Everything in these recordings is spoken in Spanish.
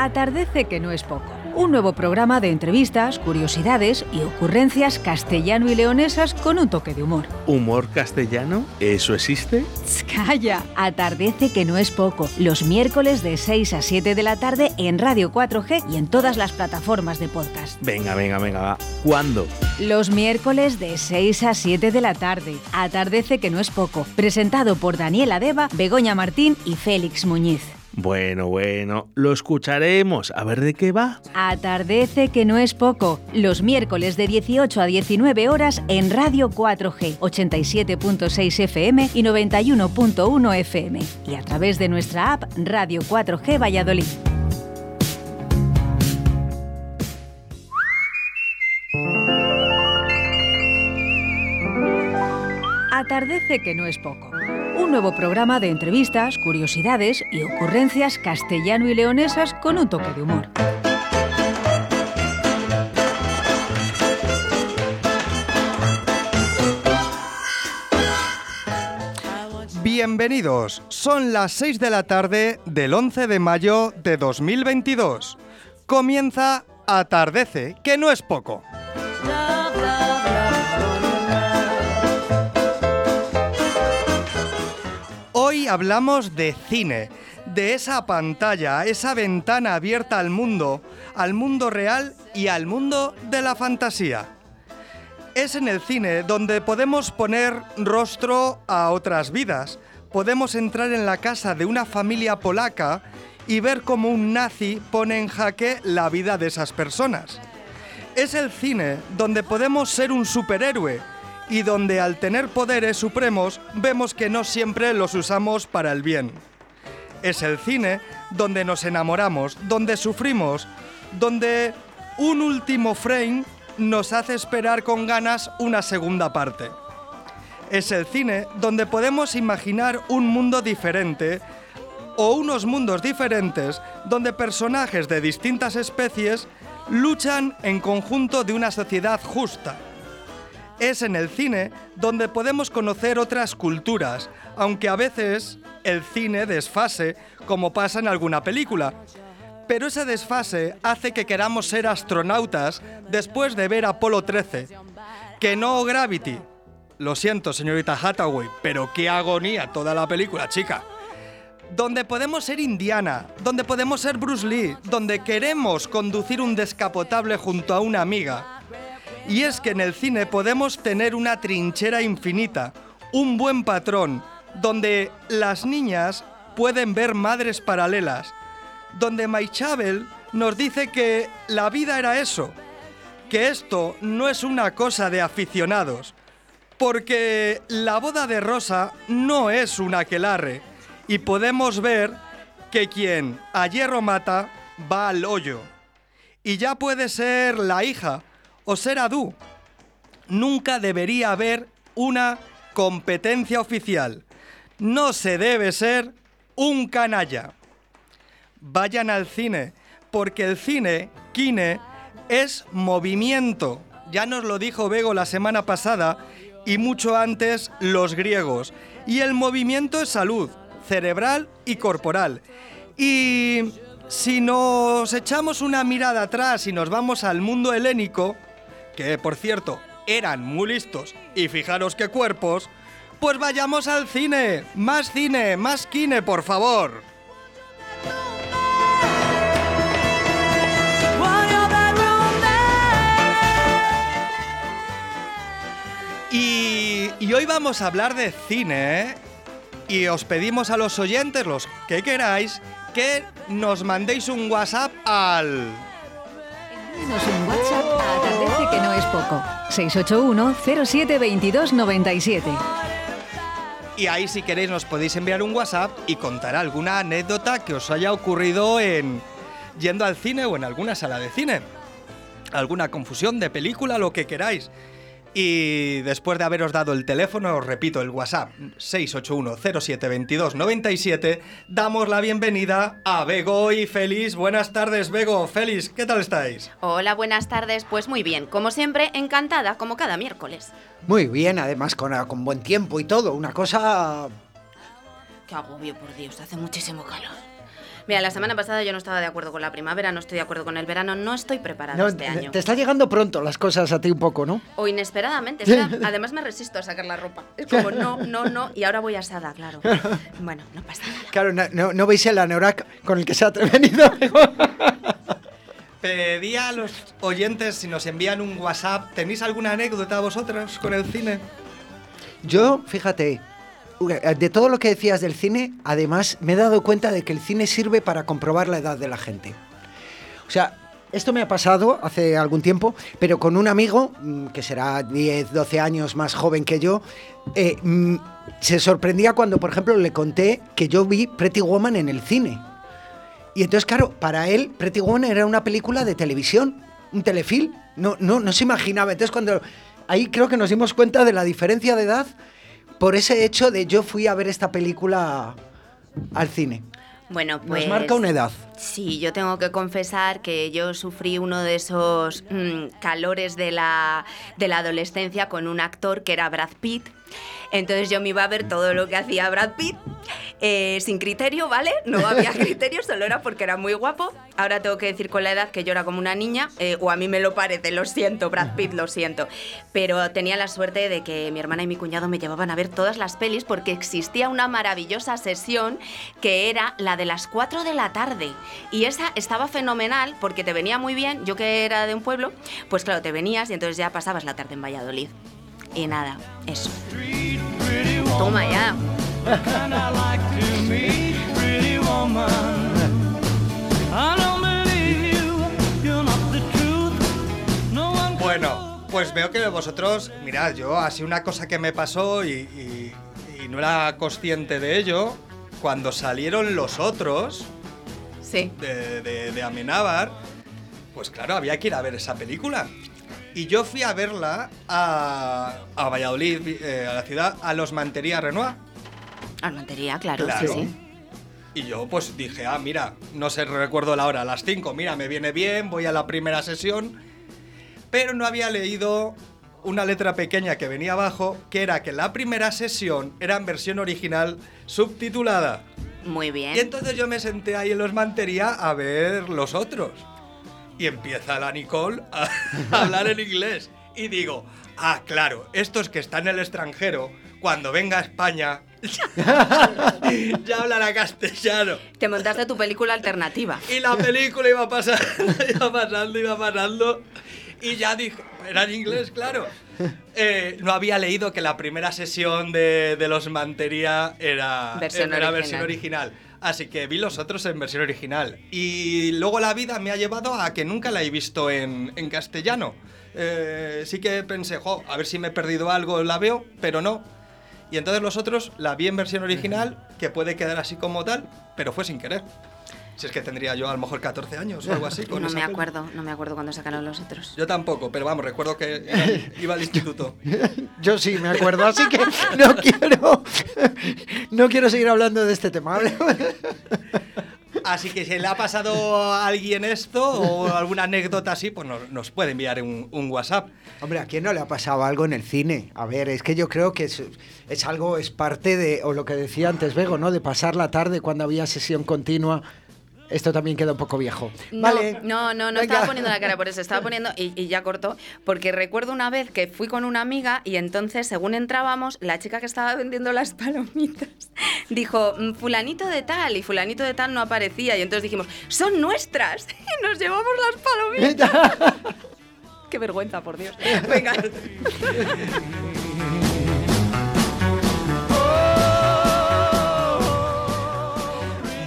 Atardece que no es poco. Un nuevo programa de entrevistas, curiosidades y ocurrencias castellano y leonesas con un toque de humor. ¿Humor castellano? ¿Eso existe? Calla, atardece que no es poco. Los miércoles de 6 a 7 de la tarde en Radio 4G y en todas las plataformas de podcast. Venga, venga, venga, va. ¿Cuándo? Los miércoles de 6 a 7 de la tarde. Atardece que no es poco. Presentado por Daniela Deva, Begoña Martín y Félix Muñiz. Bueno, bueno, lo escucharemos. A ver de qué va. Atardece que no es poco. Los miércoles de 18 a 19 horas en Radio 4G, 87.6 FM y 91.1 FM. Y a través de nuestra app Radio 4G Valladolid. Atardece que no es poco. Nuevo programa de entrevistas, curiosidades y ocurrencias castellano y leonesas con un toque de humor. Bienvenidos, son las 6 de la tarde del 11 de mayo de 2022. Comienza Atardece, que no es poco. Hablamos de cine, de esa pantalla, esa ventana abierta al mundo, al mundo real y al mundo de la fantasía. Es en el cine donde podemos poner rostro a otras vidas. Podemos entrar en la casa de una familia polaca y ver cómo un nazi pone en jaque la vida de esas personas. Es el cine donde podemos ser un superhéroe y donde al tener poderes supremos vemos que no siempre los usamos para el bien. Es el cine donde nos enamoramos, donde sufrimos, donde un último frame nos hace esperar con ganas una segunda parte. Es el cine donde podemos imaginar un mundo diferente o unos mundos diferentes donde personajes de distintas especies luchan en conjunto de una sociedad justa. Es en el cine donde podemos conocer otras culturas, aunque a veces el cine desfase, como pasa en alguna película. Pero ese desfase hace que queramos ser astronautas después de ver Apolo 13. Que no Gravity. Lo siento, señorita Hathaway, pero qué agonía toda la película, chica. Donde podemos ser Indiana, donde podemos ser Bruce Lee, donde queremos conducir un descapotable junto a una amiga. Y es que en el cine podemos tener una trinchera infinita, un buen patrón, donde las niñas pueden ver madres paralelas, donde Maichabel nos dice que la vida era eso, que esto no es una cosa de aficionados, porque la boda de Rosa no es un aquelarre, y podemos ver que quien a hierro mata va al hoyo. Y ya puede ser la hija o ser Adu. Nunca debería haber una competencia oficial. No se debe ser un canalla. Vayan al cine, porque el cine, kine, es movimiento. Ya nos lo dijo Bego la semana pasada y mucho antes los griegos. Y el movimiento es salud, cerebral y corporal. Y si nos echamos una mirada atrás y nos vamos al mundo helénico, que por cierto eran muy listos y fijaros qué cuerpos, pues vayamos al cine. Más cine, más kine, por favor. Y, y hoy vamos a hablar de cine, ¿eh? Y os pedimos a los oyentes, los que queráis, que nos mandéis un WhatsApp al... Un WhatsApp a Atardece que no es poco. 681 07 22 97. Y ahí si queréis nos podéis enviar un WhatsApp y contar alguna anécdota que os haya ocurrido en yendo al cine o en alguna sala de cine. Alguna confusión de película, lo que queráis. Y después de haberos dado el teléfono, os repito el WhatsApp 681-072297, damos la bienvenida a Bego y Félix. Buenas tardes, Bego. Félix, ¿qué tal estáis? Hola, buenas tardes. Pues muy bien, como siempre, encantada, como cada miércoles. Muy bien, además con, con buen tiempo y todo, una cosa qué agobio, por Dios, hace muchísimo calor. Mira, la semana pasada yo no estaba de acuerdo con la primavera, no estoy de acuerdo con el verano, no estoy preparada No, este año. te está llegando pronto las cosas a ti un poco, ¿no? O inesperadamente, es que además me resisto a sacar la ropa. Es como no, no, no, y ahora voy asada, claro. Bueno, no pasa nada. Claro, no, no- no veis el anorak con el que se ha venido. Pedí a los oyentes si nos envían un WhatsApp. ¿Tenéis alguna anécdota vosotros con el cine? Yo, fíjate, de todo lo que decías del cine, además me he dado cuenta de que el cine sirve para comprobar la edad de la gente. O sea, esto me ha pasado hace algún tiempo, pero con un amigo, mm, que será 10, 12 años más joven que yo, eh, mm, se sorprendía cuando, por ejemplo, le conté que yo vi Pretty Woman en el cine. Y entonces, claro, para él Pretty Woman era una película de televisión, un telefilm. No, no, no se imaginaba. Entonces, cuando ahí creo que nos dimos cuenta de la diferencia de edad por ese hecho de yo fui a ver esta película al cine. Bueno, pues. Nos marca una edad. Sí, yo tengo que confesar que yo sufrí uno de esos mm, calores de la, de la adolescencia con un actor que era Brad Pitt. Entonces yo me iba a ver todo lo que hacía Brad Pitt eh, sin criterio, ¿vale? No había criterio, solo era porque era muy guapo. Ahora tengo que decir con la edad que yo era como una niña, eh, o a mí me lo parece, lo siento, Brad Pitt, lo siento. Pero tenía la suerte de que mi hermana y mi cuñado me llevaban a ver todas las pelis porque existía una maravillosa sesión que era la de las 4 de la tarde. Y esa estaba fenomenal porque te venía muy bien, yo que era de un pueblo, pues claro, te venías y entonces ya pasabas la tarde en Valladolid. Y nada, eso. Toma ya. Bueno, pues veo que vosotros, mirad, yo así una cosa que me pasó y, y- y no era consciente de ello, cuando salieron los otros Sí. de, de, de Amenábar, pues claro, había que ir a ver esa película. Y yo fui a verla a, a Valladolid, eh, a la ciudad, a los Mantería Renoir. Armantería, claro, Claro. sí, sí. Y yo pues dije, ah, mira, no sé, recuerdo la hora, a las 5, mira, me viene bien, voy a la primera sesión. Pero no había leído una letra pequeña que venía abajo, que era que la primera sesión era en versión original subtitulada. Muy bien. Y entonces yo me senté ahí en los Mantería a ver los otros. Y empieza la Nicole a, a hablar en inglés. Y digo, ah, claro, estos que están en el extranjero, cuando venga a España, ya hablará castellano. Te montaste tu película alternativa. Y la película iba pasando, iba pasando, iba pasando. Y ya dije, era en inglés, claro. Eh, no había leído que la primera sesión de, de los Mantería era, Versión era original. versión original. Así que vi los otros en versión original. Y luego la vida me ha llevado a que nunca la he visto en, en castellano. Eh, sí que pensé, jo, a ver si me he perdido algo, la veo, pero no. Y entonces los otros la vi en versión original, que puede quedar así como tal, pero fue sin querer. Si es que tendría yo a lo mejor 14 años o algo así. Con No esa me peli. acuerdo, no me acuerdo cuando sacaron los otros. Yo tampoco, pero vamos, recuerdo que era- iba al instituto. Yo sí me acuerdo, así que no quiero, no quiero seguir hablando de este tema. Así que si le ha pasado a alguien esto o alguna anécdota así, pues nos, nos puede enviar un, un WhatsApp. Hombre, ¿a quién no le ha pasado algo en el cine? A ver, es que yo creo que es, es algo, es parte de, o lo que decía antes Bego, ¿no? De pasar la tarde cuando había sesión continua. Esto también queda un poco viejo. No, vale. no, no, no Venga. estaba poniendo la cara por eso, estaba poniendo y, y ya cortó, porque recuerdo una vez que fui con una amiga y entonces, según entrábamos, la chica que estaba vendiendo las palomitas dijo, "Mm, fulanito de tal, y fulanito de tal no aparecía, y entonces dijimos, son nuestras, y nos llevamos las palomitas. Qué vergüenza, por Dios. Venga.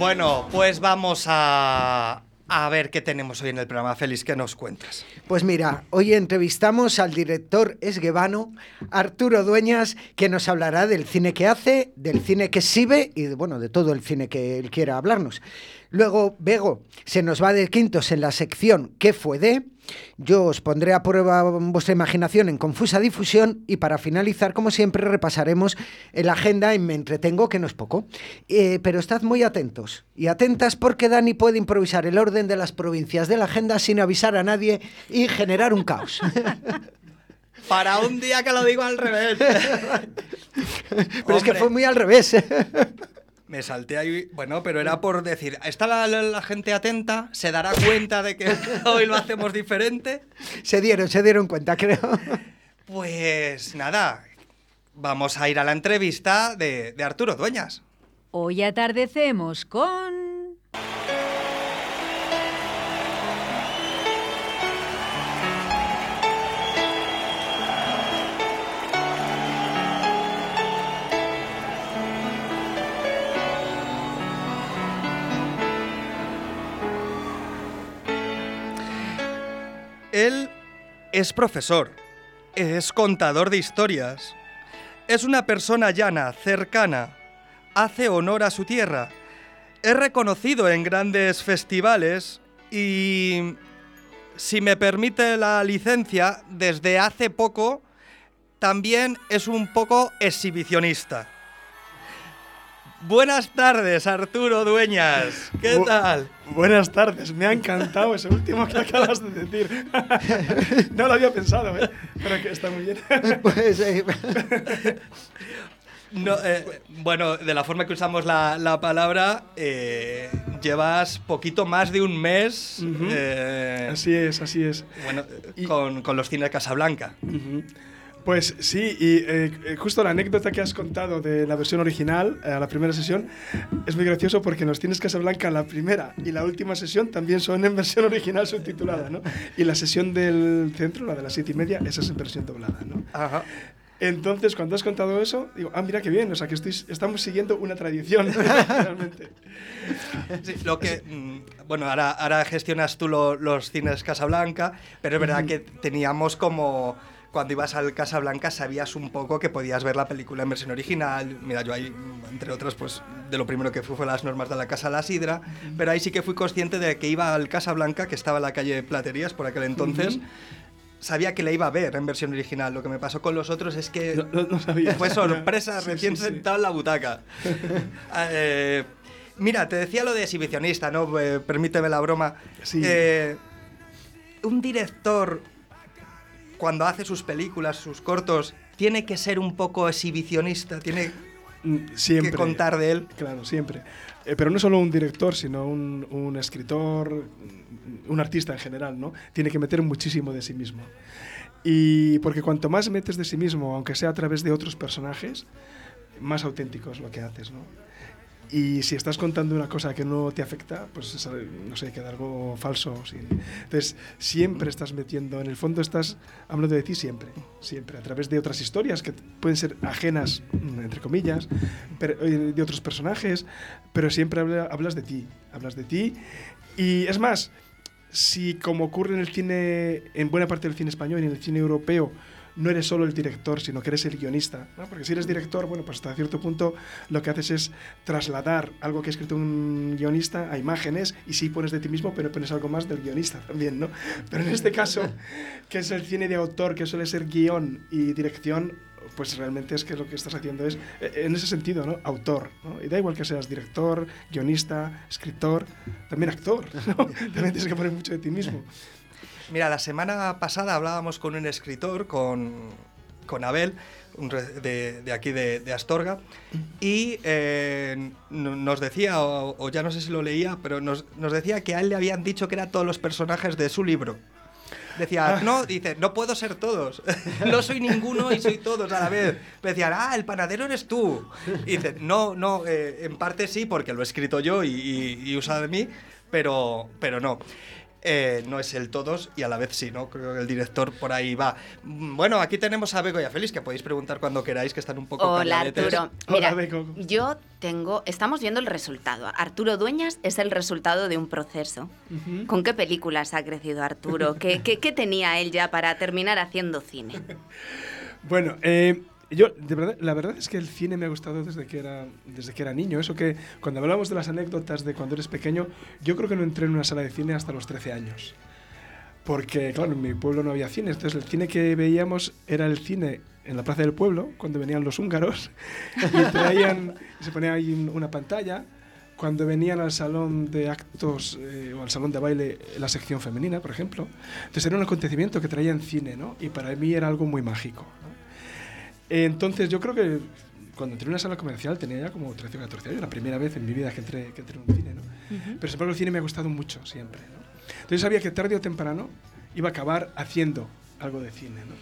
Bueno, pues vamos a, a ver qué tenemos hoy en el programa. Félix, ¿qué nos cuentas? Pues mira, hoy entrevistamos al director esguevano Arturo Dueñas, que nos hablará del cine que hace, del cine que exhibe y bueno, de todo el cine que él quiera hablarnos. Luego, Bego se nos va de quintos en la sección ¿Qué fue de? Yo os pondré a prueba vuestra imaginación en confusa difusión y para finalizar, como siempre, repasaremos la agenda en Me Entretengo, que no es poco. Eh, pero estad muy atentos y atentas porque Dani puede improvisar el orden de las provincias de la agenda sin avisar a nadie y generar un caos. Para un día que lo digo al revés. pero es que fue muy al revés. Me salté ahí, bueno, pero era por decir, ¿está la, la- la gente atenta? ¿Se dará cuenta de que hoy lo hacemos diferente? Se dieron, se dieron cuenta, creo. Pues nada, vamos a ir a la entrevista de, de Arturo Dueñas. Hoy atardecemos con... Él es profesor, es contador de historias, es una persona llana, cercana, hace honor a su tierra, es reconocido en grandes festivales y, si me permite la licencia, desde hace poco también es un poco exhibicionista. Buenas tardes, Arturo Dueñas. ¿Qué Bu- tal? Buenas tardes, me ha encantado eso último que acabas de decir. no lo había pensado, ¿eh? pero que está muy bien. Pues, eh, No, eh, bueno, de la forma que usamos la, la palabra, eh, llevas poquito más de un mes eh, así es, así es. bueno, Y- con, con los cines Casablanca. Pues sí, y eh, eh, justo la anécdota que has contado de la versión original, a la primera sesión, es muy gracioso porque en los cines Casablanca la primera y la última sesión también son en versión original subtitulada, ¿no? Y la sesión del centro, la de las siete y media, esa es en versión doblada, ¿no? Ajá. Entonces, cuando has contado eso, digo, ah, mira qué bien, o sea, que estoy, estamos siguiendo una tradición, realmente. Sí, lo que, mm, bueno, ahora, ahora gestionas tú lo- los cines Casablanca, pero es verdad que teníamos como... Cuando ibas al Casablanca sabías un poco que podías ver la película en versión original. Mira, yo ahí, entre otras, pues de lo primero que fui fue las normas de la Casa La Sidra, pero ahí sí que fui consciente de que iba al Casablanca, que estaba en la calle Platerías por aquel entonces. Sabía que la iba a ver en versión original. Lo que me pasó con los otros es que No, no- no sabía. fue sorpresa, Sí, recién sí, sí. sentado en la butaca. Ah, eh, mira, te decía lo de exhibicionista, ¿no? Eh, permíteme la broma. Sí. Eh, un director, cuando hace sus películas, sus cortos, tiene que ser un poco exhibicionista, tiene Mm, Siempre. que contar de él. Claro, siempre. Eh, pero no solo un director, sino un, un escritor, un artista en general, ¿no? Tiene que meter muchísimo de sí mismo. Y porque cuanto más metes de sí mismo, aunque sea a través de otros personajes, más auténtico es lo que haces, ¿no? Y si estás contando una cosa que no te afecta, pues es, no sé, queda algo falso. Entonces, siempre estás metiendo, en el fondo estás hablando de ti siempre, siempre, a través de otras historias que pueden ser ajenas, entre comillas, eh, de otros personajes, pero siempre habla- hablas de ti, hablas de ti. Y es más, si como ocurre en el cine, en buena parte del cine español y en el cine europeo, no eres solo el director, sino que eres el guionista. ¿no? Porque si eres director, bueno, pues hasta cierto punto lo que haces es trasladar algo que ha escrito un guionista a imágenes y sí pones de ti mismo, pero pones algo más del guionista también, ¿no? Pero en este caso, que es el cine de autor, que suele ser guion y dirección, pues realmente es que lo que estás haciendo es, eh, en ese sentido, ¿no? Autor, ¿no? Y da igual que seas director, guionista, escritor, también actor. También tienes que poner mucho de ti mismo. Mira, la semana pasada hablábamos con un escritor, con, con Abel, de, de aquí de, de Astorga, y eh, no- nos decía, o, o ya no sé si lo leía, pero nos, nos decía que a él le habían dicho que eran todos los personajes de su libro. Decía, no, dice, no puedo ser todos. no soy ninguno y soy todos a la vez. Me decían, ah, el panadero eres tú. Y dice, no, no, eh, en parte sí, porque lo he escrito yo y, y, y usa de mí, pero, pero no. Eh, no es el todos y a la vez sí, ¿no? Creo que el director por ahí va. Mm, Bueno, aquí tenemos a Bego y a Félix, que podéis preguntar cuando queráis, que están un poco Hola. Arturo. Hola, Mira, Beco. yo tengo, estamos viendo el resultado. Arturo Dueñas es el resultado de un proceso. ¿Con qué películas ha crecido Arturo? ¿Qué, qué, qué tenía él ya para terminar haciendo cine? Bueno, eh, yo, de verdad, la verdad es que el cine me ha gustado desde que, era, desde que era niño. Eso que cuando hablamos de las anécdotas de cuando eres pequeño, yo creo que no entré en una sala de cine hasta los 13 años. Porque, claro, en mi pueblo no había cine. Entonces, el cine que veíamos era el cine en la plaza del pueblo, cuando venían los húngaros, y traían, se ponía ahí un- una pantalla. Cuando venían al salón de actos eh, o al salón de baile, la sección femenina, por ejemplo. Entonces, era un acontecimiento que traían cine, ¿no? Y para mí era algo muy mágico. ¿no? Entonces yo creo que cuando entré en una sala comercial tenía ya como 13 o 14 años, la primera vez en mi vida que entré, que entré en un cine, ¿no? Pero sin embargo el cine me ha gustado mucho siempre, ¿no? Entonces sabía que tarde o temprano iba a acabar haciendo algo de cine, ¿no?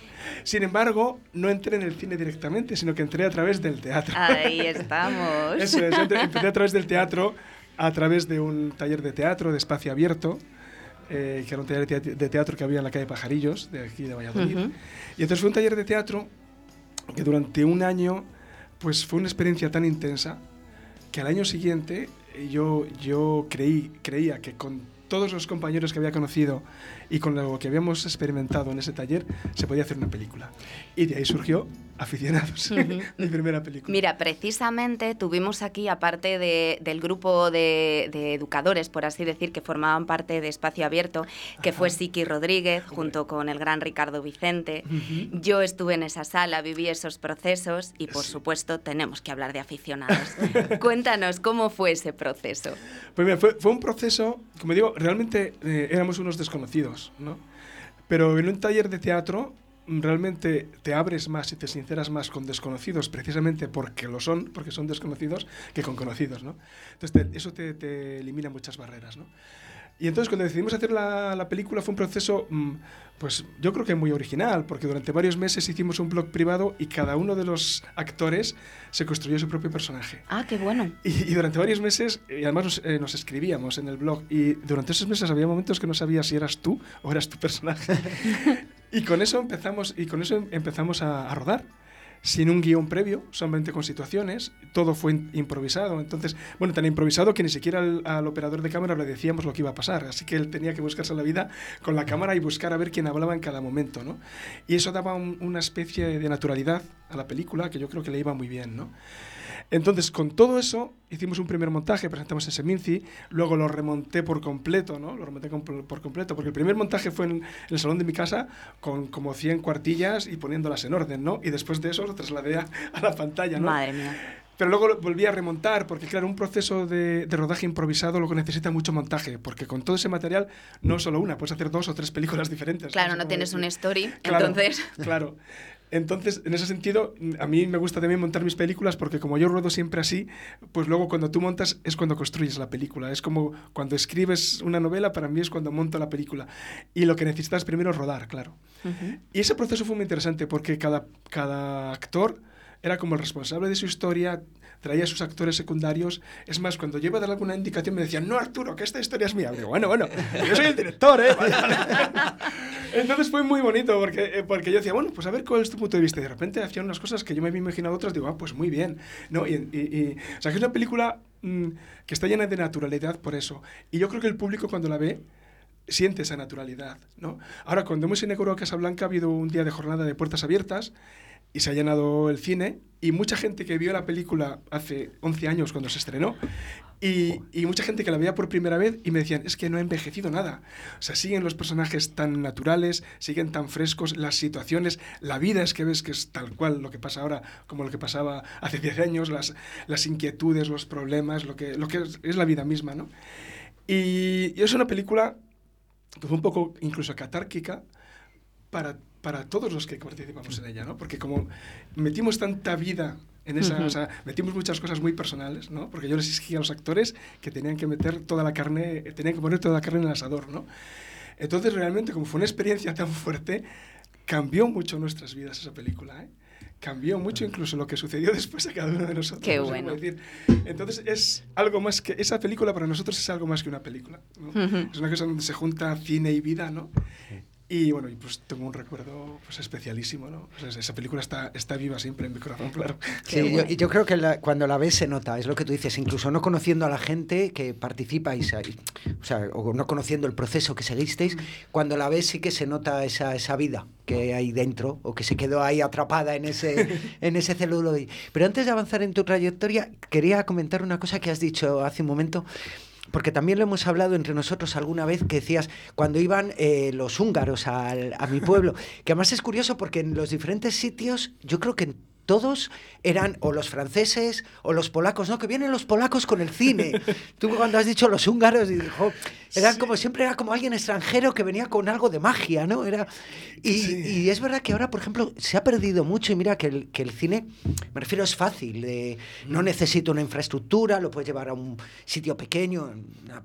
Sin embargo, no entré en el cine directamente, sino que entré a través del teatro. Ahí estamos. Eso es, entré- empecé a través del teatro, a través de un taller de teatro de espacio abierto, eh, que era un taller de teat- de teatro que había en la calle Pajarillos, de aquí de Valladolid. Ujú. Y entonces fue un taller de teatro que durante un año pues fue una experiencia tan intensa que al año siguiente eh, yo, yo creí, creía que con todos los compañeros que había conocido y con lo que habíamos experimentado en ese taller se podía hacer una película. Y de ahí surgió Aficionados, mi primera película. Mira, precisamente tuvimos aquí, aparte de- del grupo de, de educadores, por así decir, que formaban parte de Espacio Abierto, que fue Siki Rodríguez, junto con el gran Ricardo Vicente. Yo estuve en esa sala, viví esos procesos y, por supuesto, tenemos que hablar de aficionados. Cuéntanos cómo fue ese proceso. Pues mira, fue, fue un proceso, como digo, realmente eh, éramos unos desconocidos, ¿no? Pero en un taller de teatro mm, realmente te abres más y te sinceras más con desconocidos, precisamente porque lo son, porque son desconocidos, que con conocidos, ¿no? Entonces te- eso te, te elimina muchas barreras, ¿no? Y entonces cuando decidimos hacer la, la película fue un proceso, mm, pues yo creo que muy original, porque durante varios meses hicimos un blog privado y cada uno de los actores se construyó su propio personaje. Ah, qué bueno. Y, y durante varios meses, y además nos, eh, nos escribíamos en el blog, y durante esos meses había momentos que no sabía si eras tú o eras tu personaje. y con eso empezamos, y con eso empezamos a, a rodar. Sin un guion previo, solamente con situaciones, todo fue improvisado. Entonces, bueno, tan improvisado que ni siquiera al, operador de cámara le decíamos lo que iba a pasar. Así que él tenía que buscarse la vida con la cámara y buscar a ver quién hablaba en cada momento, ¿no? Y eso daba un- una especie de naturalidad a la película que yo creo que le iba muy bien, ¿no? Entonces, con todo eso, hicimos un primer montaje, presentamos en Seminci, luego lo remonté por completo, ¿no? Lo remonté com- por completo, porque el primer montaje fue en, en el salón de mi casa con como 100 cuartillas y poniéndolas en orden, ¿no? Y después de eso lo trasladé a, a la pantalla, ¿no? Madre mía. Pero luego volví a remontar, porque claro, un proceso de, de rodaje improvisado lo que necesita mucho montaje, porque con todo ese material, no solo una, puedes hacer dos o tres películas diferentes. Claro, no tienes un decir. story, Claro, entonces... Claro. Entonces, en ese sentido, a mí me gusta también montar mis películas porque como yo ruedo siempre así, pues luego cuando tú montas es cuando construyes la película. Es como cuando escribes una novela, para mí es cuando monto la película. Y lo que necesitas primero es rodar, claro. Y ese proceso fue muy interesante porque cada, cada actor era como el responsable de su historia, traía sus actores secundarios. Es más, cuando yo iba a dar alguna indicación me decían, no, Arturo, que esta historia es mía. Digo, bueno, bueno, yo soy el director, ¿eh? Entonces fue muy bonito porque, eh, porque yo decía, bueno, pues a ver cuál es tu punto de vista. Y de repente hacían unas cosas que yo me había imaginado otras, digo, ah, pues muy bien. ¿No? Y, y- y- o sea, que es una película mm, que está llena de naturalidad por eso. Y yo creo que el público cuando la ve siente esa naturalidad, ¿no? Ahora, cuando hemos inaugurado Casablanca ha habido un día de jornada de puertas abiertas y se ha llenado el cine y mucha gente que vio la película hace 11 años cuando se estrenó y, y mucha gente que la veía por primera vez y me decían, es que no ha envejecido nada. O sea, siguen los personajes tan naturales, siguen tan frescos, las situaciones, la vida es que ves que es tal cual lo que pasa ahora como lo que pasaba hace 10 años, las, las inquietudes, los problemas, lo que, lo que es, la vida misma, ¿no? Y, y es una película que fue un poco incluso catárquica para, para todos los que participamos en ella, ¿no? Porque como metimos tanta vida en esa, o sea, metimos muchas cosas muy personales, ¿no? Porque yo les exigía a los actores que tenían que meter toda la carne, tenían que poner toda la carne en el asador, ¿no? Entonces realmente como fue una experiencia tan fuerte, cambió mucho nuestras vidas esa película, ¿eh? Cambió mucho incluso lo que sucedió después a cada uno de nosotros. Qué bueno. decir. Entonces es algo más que, esa película para nosotros es algo más que una película. Es una cosa donde se junta cine y vida, ¿no? Y bueno, y pues tengo un recuerdo pues, especialísimo, ¿no? O sea, esa película está, está viva siempre en mi corazón, claro. Sí, yo, y yo creo que la- cuando la ves se nota, es lo que tú dices, incluso no conociendo a la gente que participáis, ahí, o sea, o no conociendo el proceso que seguisteis, cuando la ves sí que se nota esa, esa vida que hay dentro o que se quedó ahí atrapada en ese, en ese celuloide. Pero antes de avanzar en tu trayectoria, quería comentar una cosa que has dicho hace un momento. Porque también lo hemos hablado entre nosotros alguna vez que decías cuando iban eh, los húngaros al- a mi pueblo, que además es curioso porque en los diferentes sitios yo creo que en todos eran o los franceses o los polacos, ¿no? Que vienen los polacos con el cine. Tú cuando has dicho los húngaros, y dijo, Era como siempre era como alguien extranjero que venía con algo de magia, ¿no? Era y, Sí. y es verdad que ahora, por ejemplo, se ha perdido mucho y mira que el, que el cine, me refiero, es fácil. de- no necesita una infraestructura, lo puedes llevar a un sitio pequeño, una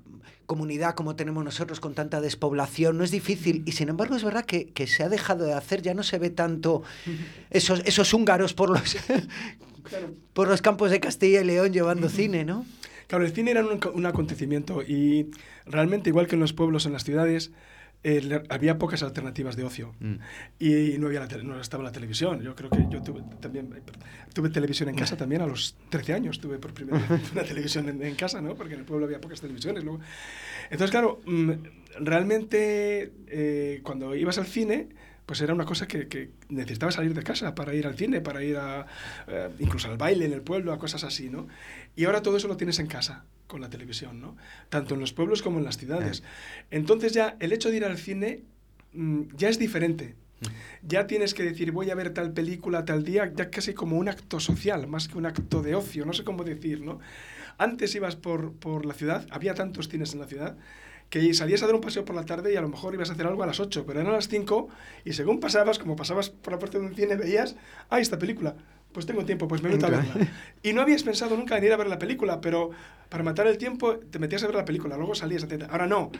comunidad como tenemos nosotros con tanta despoblación, no es difícil. Y sin embargo es verdad que, que se ha dejado de hacer, ya no se ve tanto esos, esos húngaros por los, por los campos de Castilla y León llevando cine, ¿no? Claro, el cine era un, un acontecimiento y realmente, igual que en los pueblos, en las ciudades, eh, había pocas alternativas de ocio y no, había la tele- no estaba la televisión. Yo creo que yo tuve también tuve televisión en casa también a los 13 años. Tuve por primera vez una televisión en, en casa, ¿no? Porque en el pueblo había pocas televisiones. Luego. Entonces, claro, mm, realmente eh, cuando ibas al cine, pues era una cosa que, que necesitaba salir de casa para ir al cine, para ir a, eh, incluso al baile en el pueblo, a cosas así, ¿no? Y ahora todo eso lo tienes en casa con la televisión, ¿no? Tanto en los pueblos como en las ciudades. Entonces ya el hecho de ir al cine mm, ya es diferente. Ya tienes que decir, voy a ver tal película tal día, ya casi como un acto social, más que un acto de ocio, no sé cómo decir, ¿no? Antes ibas por, por la ciudad, había tantos cines en la ciudad, que salías a dar un paseo por la tarde y a lo mejor ibas a hacer algo a las 8, pero eran las 5 y según pasabas, como pasabas por la puerta de un cine, veías, ah, esta película, pues tengo tiempo, pues me meto a verla. Y no habías pensado nunca en ir a ver la película, pero para matar el tiempo te metías a ver la película, luego salías, etc. Ahora no.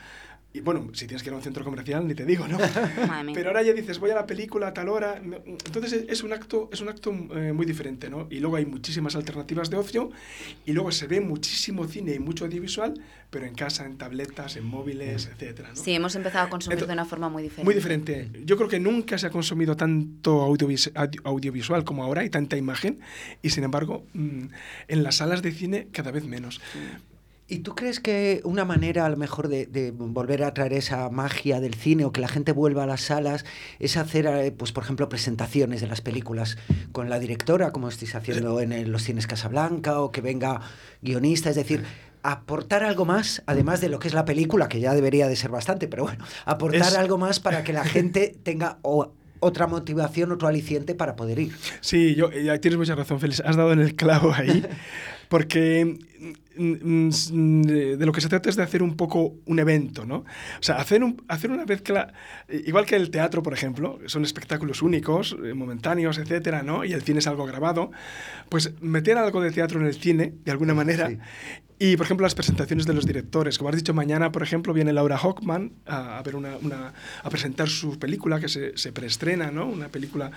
Y bueno, si tienes que ir a un centro comercial, ni te digo, ¿no? Pero ahora ya dices, voy a la película a tal hora. Entonces es- un acto, es un acto eh, muy diferente, ¿no? Y luego hay muchísimas alternativas de ocio y luego se ve muchísimo cine y mucho audiovisual, pero en casa, en tabletas, en móviles, etcétera, ¿no? Sí, hemos empezado a consumir Ento- de una forma muy diferente. Muy diferente. Yo creo que nunca se ha consumido tanto audiovis- audio- audiovisual como ahora y tanta imagen, y sin embargo, mm, en las salas de cine cada vez menos. ¿Y tú crees que una manera a lo mejor de, de volver a traer esa magia del cine o que la gente vuelva a las salas es hacer, eh, pues por ejemplo, presentaciones de las películas con la directora, como estáis haciendo en el- los cines Casablanca, o que venga guionista, es decir, aportar algo más, además de lo que es la película, que ya debería de ser bastante, pero bueno, aportar Es- algo más para que la gente tenga o- otra motivación, otro aliciente para poder ir. Sí, yo, ya tienes mucha razón, Félix. Has dado en el clavo ahí. Porque de de lo que se trata es de hacer un poco un evento, ¿no? O sea, hacer, un, hacer una mezcla, igual que el teatro, por ejemplo, son espectáculos únicos, eh, momentáneos, etcétera, ¿no? Y el cine es algo grabado, pues meter algo de teatro en el cine, de alguna manera, Sí. Y, por ejemplo, las presentaciones de los directores. Como has dicho, mañana, por ejemplo, viene Laura Hockman a, a ver una, una- a presentar su película que se, se preestrena, ¿no? Una película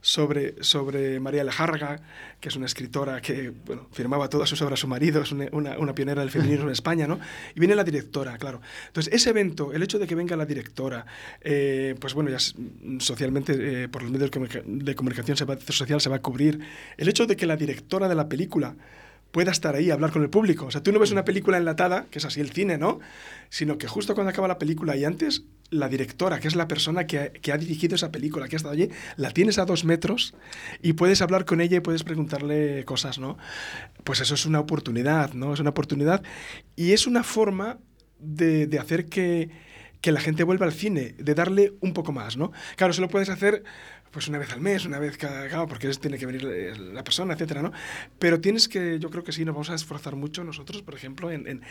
sobre, sobre María Lejárraga, que es una escritora que bueno, firmaba todas sus obras su marido, es una, una- pionera del feminismo en España, ¿no? Y viene la directora, claro. Entonces, ese evento, el hecho de que venga la directora, eh, pues bueno, ya s- socialmente, eh, por los medios de comunicación se va- social se va a cubrir, el hecho de que la directora de la película pueda estar ahí, hablar con el público. O sea, tú no ves una película enlatada, que es así el cine, ¿no? Sino que justo cuando acaba la película y antes, la directora, que es la persona que ha, que ha dirigido esa película, que ha estado allí, la tienes a dos metros y puedes hablar con ella y puedes preguntarle cosas, ¿no? Pues eso es una oportunidad, ¿no? Es una oportunidad y es una forma de, de hacer que, que la gente vuelva al cine, de darle un poco más, ¿no? Claro, eso lo puedes hacer pues una vez al mes, una vez cada, porque es- tiene que venir eh, la persona, etcétera, ¿no? Pero tienes que, yo creo que sí, nos vamos a esforzar mucho nosotros, por ejemplo, en- en-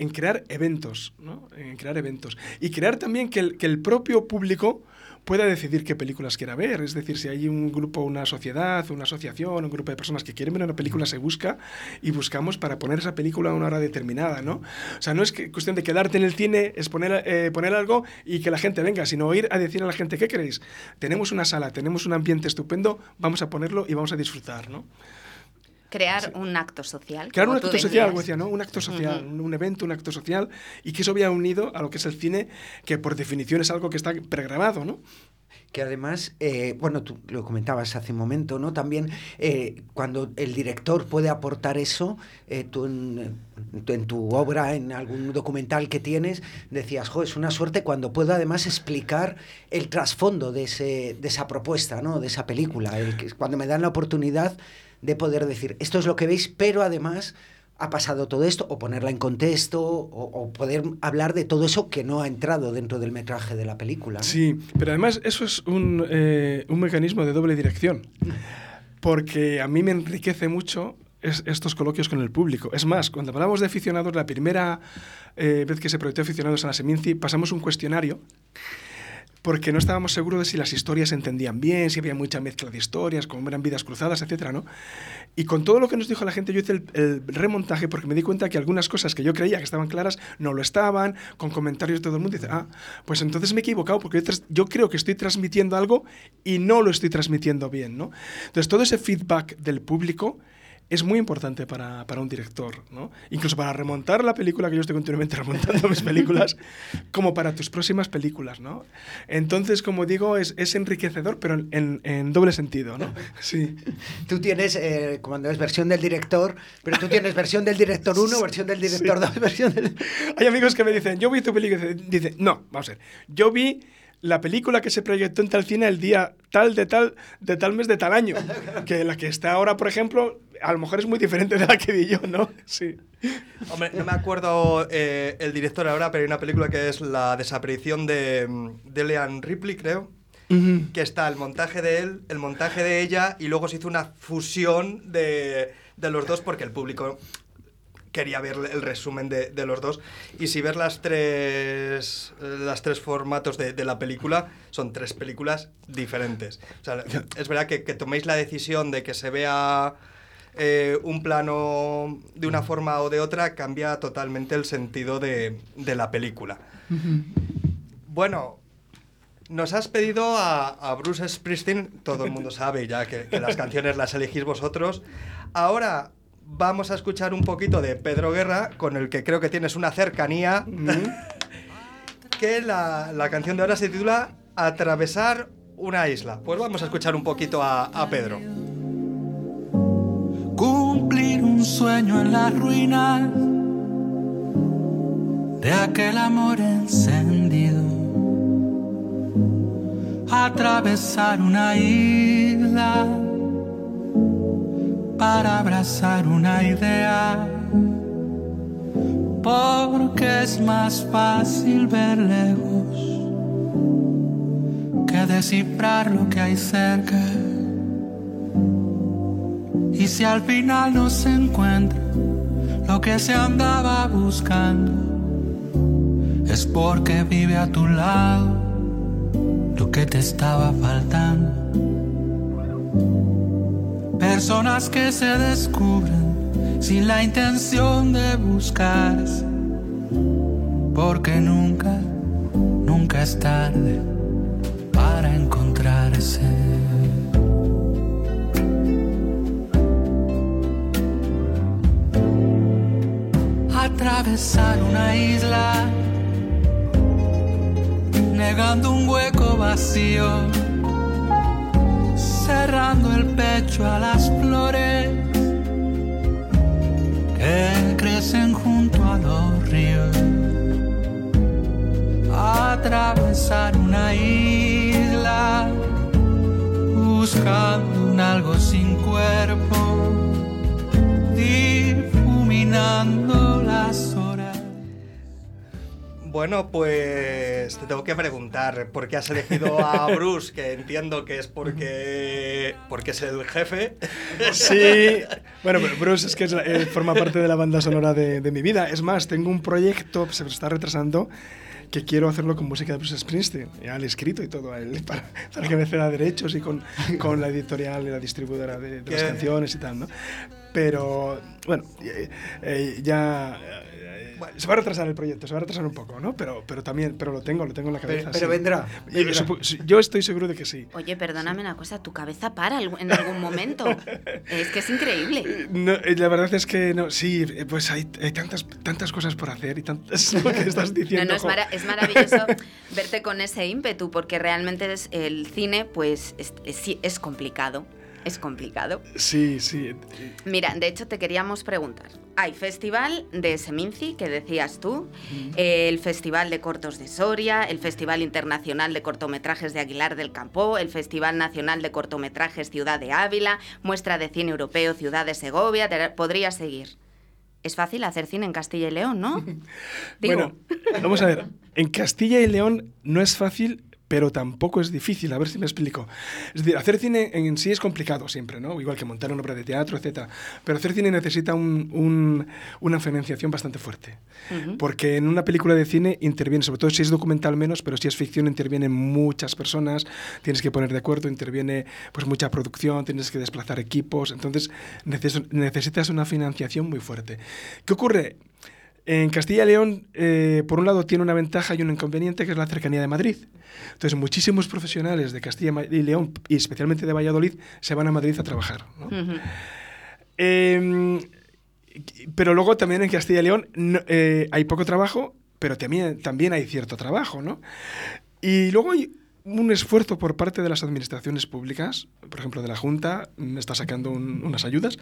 en crear eventos, ¿no? En crear eventos. Y crear también que el, que el propio público pueda decidir qué películas quiera ver. Es decir, si hay un grupo, una sociedad, una asociación, un grupo de personas que quieren ver una película, se busca y buscamos para poner esa película a una hora determinada, ¿no? O sea, no es que, cuestión de quedarte en el cine, es poner, eh, poner algo y que la gente venga, sino ir a decir a la gente, ¿qué queréis? Tenemos una sala, tenemos un ambiente estupendo, vamos a ponerlo y vamos a disfrutar, ¿no? Crear un acto social. Crear un acto social, decías. como decía, ¿no? Un acto social, Ujú. un, un evento, un acto social, y que eso vaya unido a lo que es el cine, que por definición es algo que está pregrabado, ¿no? Que además, eh, bueno, tú lo comentabas hace un momento, ¿no? También eh, cuando el director puede aportar eso, eh, tú en, en tu obra, en algún documental que tienes, decías, jo, es una suerte cuando puedo además explicar el trasfondo de, ese, de esa propuesta, ¿no? De esa película. El cuando me dan la oportunidad de poder decir, esto es lo que veis, pero además ha pasado todo esto, o ponerla en contexto, o, poder hablar de todo eso que no ha entrado dentro del metraje de la película. Sí, pero además eso es un, eh, un mecanismo de doble dirección, porque a mí me enriquece mucho estos coloquios con el público. Es más, cuando hablamos de aficionados, la primera eh, vez que se proyectó aficionados a la Seminci, pasamos un cuestionario porque no estábamos seguros de si las historias se entendían bien, si había mucha mezcla de historias, cómo eran vidas cruzadas, etc. ¿no? Y con todo lo que nos dijo la gente, yo hice el, remontaje porque me di cuenta que algunas cosas que yo creía que estaban claras no lo estaban, con comentarios de todo el mundo. Y dice, ah, pues entonces me he equivocado porque yo, creo que estoy transmitiendo algo y no lo estoy transmitiendo bien. ¿no? Entonces, todo ese feedback del público es muy importante para, para, un director, ¿no? Incluso para remontar la película, que yo estoy continuamente remontando mis películas, como para tus próximas películas, ¿no? Entonces, como digo, es, es enriquecedor, pero en, en, doble sentido, ¿no? Sí. Tú tienes, eh, cuando es versión del director, pero tú tienes versión del director 1, versión del director 2, versión del... Hay amigos que me dicen, yo vi tu película, dicen, no, vamos a ver, yo vi la película que se proyectó en tal cine el día tal de tal de tal mes de tal año que la que está ahora por ejemplo a lo mejor es muy diferente de la que vi yo no sí. Hombre. No me acuerdo eh, el director ahora pero hay una película que es la desaparición de, de Leanne Ripley creo que está el montaje de él el montaje de ella y luego se hizo una fusión de de los dos porque el público quería ver el resumen de, de, los dos. Y si ver las tres, las tres formatos de, de, la película, son tres películas diferentes. O sea, es verdad que, que toméis la decisión de que se vea eh, un plano de una forma o de otra, cambia totalmente el sentido de, de la película. Bueno, nos has pedido a, a, Bruce Springsteen, todo el mundo sabe ya que, que las canciones las elegís vosotros. Ahora vamos a escuchar un poquito de Pedro Guerra, con el que creo que tienes una cercanía, que la, la, canción de ahora se titula Atravesar una isla. Pues vamos a escuchar un poquito a, a Pedro. Sueño en la ruina de aquel amor encendido. Atravesar una isla para abrazar una idea, porque es más fácil ver lejos que descifrar lo que hay cerca. Y si al final no se encuentra lo que se andaba buscando, es porque vive a tu lado lo que te estaba faltando. Personas que se descubren sin la intención de buscarse. Porque nunca, nunca es tarde para encontrarse. Atravesar una isla, negando un hueco vacío cerrando el pecho a las flores que crecen junto a los ríos. Atravesar una isla buscando un algo sin cuerpo, difuminando. Bueno, pues te tengo que preguntar por qué has elegido a Bruce, que entiendo que es porque, porque es el jefe. Sí, bueno, Bruce es que es, eh, forma parte de la banda sonora de, de, mi vida. Es más, tengo un proyecto, se me está retrasando, que quiero hacerlo con música de Bruce Springsteen. Ya le he escrito y todo a él para, para que me ceda derechos y con, con la editorial y la distribuidora de, de las canciones y tal, ¿no? Pero, bueno, eh, eh, ya bueno, se va a retrasar el proyecto, se va a retrasar un poco, ¿no? Pero, pero también, pero lo tengo, lo tengo en la cabeza. Pero, pero sí. vendrá, vendrá. Yo, yo, estoy seguro de que sí. Oye, perdóname una cosa, tu cabeza para en algún momento. es que es increíble. No, la verdad es que no, sí, pues hay, hay, tantas, tantas cosas por hacer y tantas lo que estás diciendo. No, no, es, mara es maravilloso verte con ese ímpetu, porque realmente es, el cine, pues, es, es, es complicado. Es complicado. Sí, sí. Mira, de hecho te queríamos preguntar. Hay Festival de Seminci, que decías tú, mm. el Festival de Cortos de Soria, el Festival Internacional de Cortometrajes de Aguilar del Campo, el Festival Nacional de Cortometrajes Ciudad de Ávila, Muestra de Cine Europeo Ciudad de Segovia, te podría seguir. Es fácil hacer cine en Castilla y León, ¿no? bueno, vamos a ver. En Castilla y León no es fácil, pero tampoco es difícil, a ver si me explico. Es decir, hacer cine en sí es complicado siempre, ¿no? Igual que montar una obra de teatro, etc. Pero hacer cine necesita una financiación bastante fuerte. Porque en una película de cine interviene, sobre todo si es documental menos, pero si es ficción intervienen muchas personas, tienes que poner de acuerdo, interviene pues mucha producción, tienes que desplazar equipos, entonces necesitas una financiación muy fuerte. ¿Qué ocurre? En Castilla y León, eh, por un lado, tiene una ventaja y un inconveniente que es la cercanía de Madrid. Entonces, muchísimos profesionales de Castilla y León, y especialmente de Valladolid, se van a Madrid a trabajar. Em, pero luego también en Castilla y León eh, hay poco trabajo, pero también, también hay cierto trabajo. ¿no? Y luego hay un esfuerzo por parte de las administraciones públicas, por ejemplo de la Junta, está sacando unas ayudas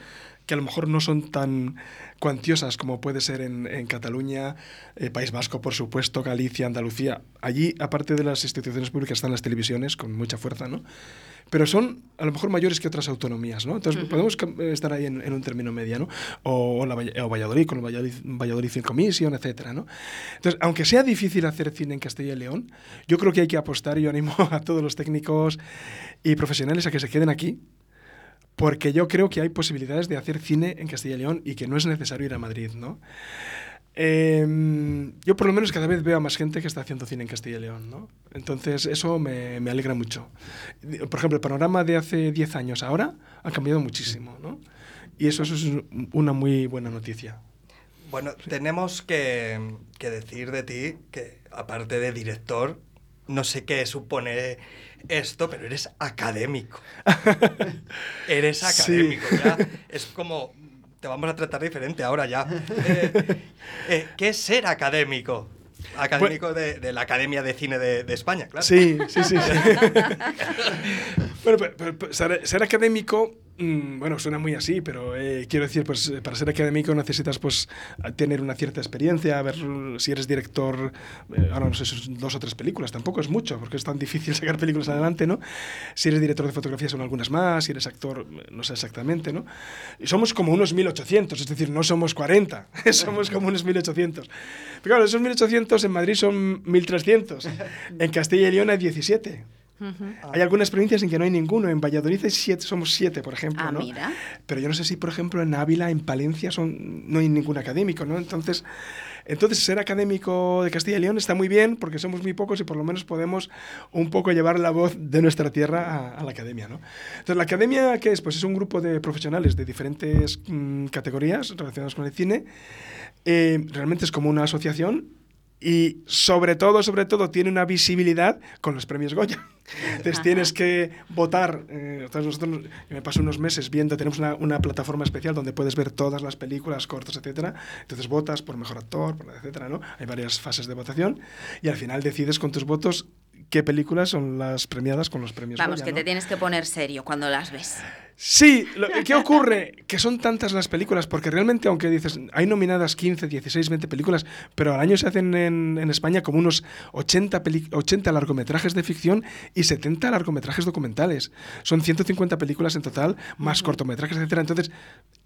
que a lo mejor no son tan cuantiosas como puede ser en, Cataluña, eh, País Vasco, por supuesto, Galicia, Andalucía. Allí, aparte de las instituciones públicas, están las televisiones con mucha fuerza, ¿no? Pero son a lo mejor mayores que otras autonomías, ¿no? Entonces podemos estar ahí en, un término mediano, o, la, o Valladolid con el Valladolid, Valladolid Film Commission, etcétera, ¿no? Entonces, aunque sea difícil hacer cine en Castilla y León, yo creo que hay que apostar y yo animo a todos los técnicos y profesionales a que se queden aquí, porque yo creo que hay posibilidades de hacer cine en Castilla y León y que no es necesario ir a Madrid, ¿no? Em, yo por lo menos cada vez veo a más gente que está haciendo cine en Castilla y León, ¿no? Entonces eso me, me alegra mucho. Por ejemplo, el panorama de hace 10 años ahora ha cambiado muchísimo, ¿no? Y eso, eso, es una muy buena noticia. Bueno, tenemos que, que decir de ti que aparte de director, no sé qué supone esto, pero eres académico. eres académico, ya. Es como te vamos a tratar diferente ahora ya. Eh, eh, ¿Qué es ser académico? Académico de, la Academia de Cine de, España, claro. Sí, sí, sí. bueno, ser académico bueno, suena muy así, pero eh, quiero decir, pues eh, para ser académico necesitas pues tener una cierta experiencia, a ver si eres director, eh, ahora no sé, dos o tres películas, tampoco es mucho, porque es tan difícil sacar películas adelante, ¿no? Si eres director de fotografía son algunas más, si eres actor, no sé exactamente, ¿no? Y somos como unos 1800, es decir, no somos 40, somos como unos 1800. Pero claro, esos 1800 en Madrid son 1300, en Castilla y León hay 17. Hay algunas provincias en que no hay ninguno. En Valladolid siete, somos siete, por ejemplo. Ah, mira. Pero yo no sé si, por ejemplo, en Ávila, en Palencia, son, no hay ningún académico, ¿no? Entonces, entonces, ser académico de Castilla y León está muy bien porque somos muy pocos y por lo menos podemos un poco llevar la voz de nuestra tierra a, la academia, ¿no? Entonces, ¿la academia qué es? Pues es un grupo de profesionales de diferentes mm, categorías relacionadas con el cine. Eh, realmente es como una asociación y sobre todo, sobre todo, tiene una visibilidad con los premios Goya. Entonces tienes que votar. Eh, entonces nosotros, me paso unos meses viendo, tenemos una, una, plataforma especial donde puedes ver todas las películas, cortos, etcétera. Entonces votas por mejor actor, por etcétera, ¿no? Hay varias fases de votación y al final decides con tus votos qué películas son las premiadas con los premios Vamos, que te tienes que poner serio cuando las ves. Sí, ¿qué ocurre? Que son tantas las películas, porque realmente, aunque dices, hay nominadas 15, 16, 20 películas, pero al año se hacen en, en España como unos 80, 80 largometrajes de ficción y 70 largometrajes documentales. Son 150 películas en total, más cortometrajes, etc. Entonces,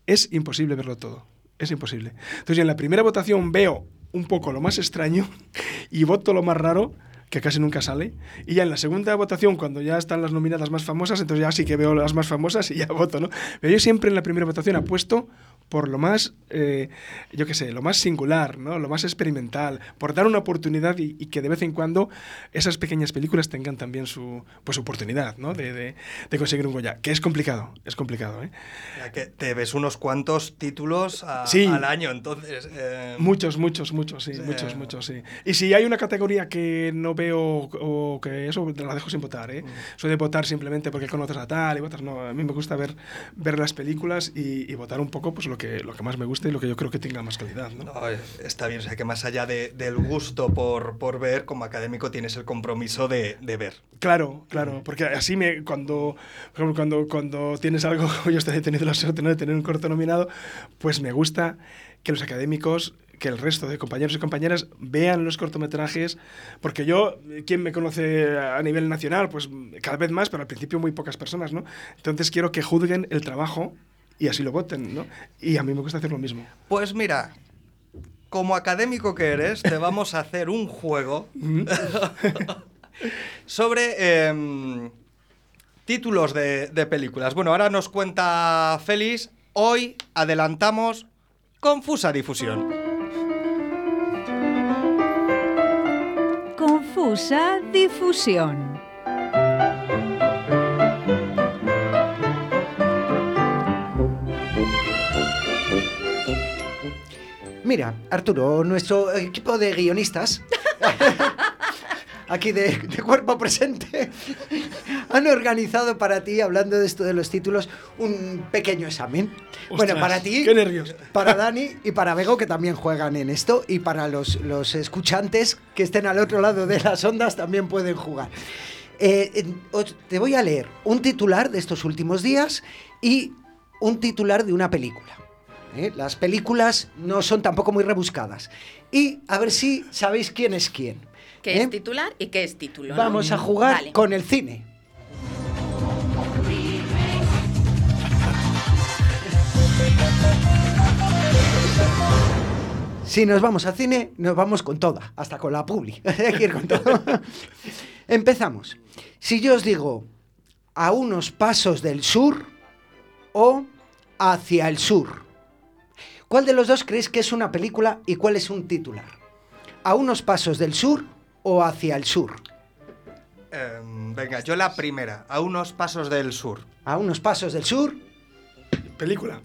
es imposible verlo todo. Es imposible. Entonces, en la primera votación veo un poco lo más extraño y voto lo más raro que casi nunca sale. Y ya en la segunda votación, cuando ya están las nominadas más famosas, entonces ya sí que veo las más famosas y ya voto, ¿no? Pero yo siempre en la primera votación apuesto por lo más, eh, yo qué sé, lo más singular, ¿no? lo más experimental, por dar una oportunidad y, que de vez en cuando esas pequeñas películas tengan también su pues, oportunidad ¿no? de, de, conseguir un Goya, que es complicado, es complicado. ¿eh? Ya que te ves unos cuantos títulos al año, entonces... Eh, muchos, muchos, muchos, sí, muchos, muchos, sí. Y si hay una categoría que no veo o que eso, la dejo sin votar, ¿eh? Mm. Soy de votar simplemente porque conoces a tal y votas, no, a mí me gusta ver, ver las películas y, y votar un poco pues lo que, lo que más me gusta y lo que yo creo que tenga más calidad. ¿no? está bien, o sea que más allá de, del gusto por, por, ver, como académico tienes el compromiso de, de ver. Claro, claro, porque así me, cuando, por ejemplo, cuando, cuando tienes algo, yo he tenido la suerte de tener un corto nominado, pues me gusta que los académicos, que el resto de compañeros y compañeras vean los cortometrajes, porque yo, quien me conoce a nivel nacional, pues cada vez más, pero al principio muy pocas personas, ¿no? Entonces quiero que juzguen el trabajo y así lo voten, ¿no? Y a mí me gusta hacer lo mismo. Pues mira, como académico que eres, te vamos a hacer un juego sobre em, títulos de, de películas. Bueno, ahora nos cuenta Félix. Hoy adelantamos Confusa Difusión. Confusa difusión. Mira, Arturo, nuestro equipo de guionistas, aquí de, de cuerpo presente, han organizado para ti, hablando de esto de los títulos, un pequeño examen. bueno, para ti, qué nervios. para Dani y para Bego, que también juegan en esto, y para los, los escuchantes que estén al otro lado de las ondas también pueden jugar. Eh, te voy a leer un titular de estos últimos días y un titular de una película. ¿Eh? Las películas no son tampoco muy rebuscadas. Y a ver si sabéis quién es quién. ¿Qué ¿eh? es titular y qué es título? no? Vamos a jugar Vale. con el cine. Si nos vamos al cine, nos vamos con toda, hasta con la publi. Hay que ir con todo. Empezamos. Si yo os digo a unos pasos del sur o hacia el sur, ¿cuál de los dos creéis que es una película y cuál es un titular? ¿A unos pasos del sur o hacia el sur? Em, venga, yo la primera, a unos pasos del sur. A unos pasos del sur, Película.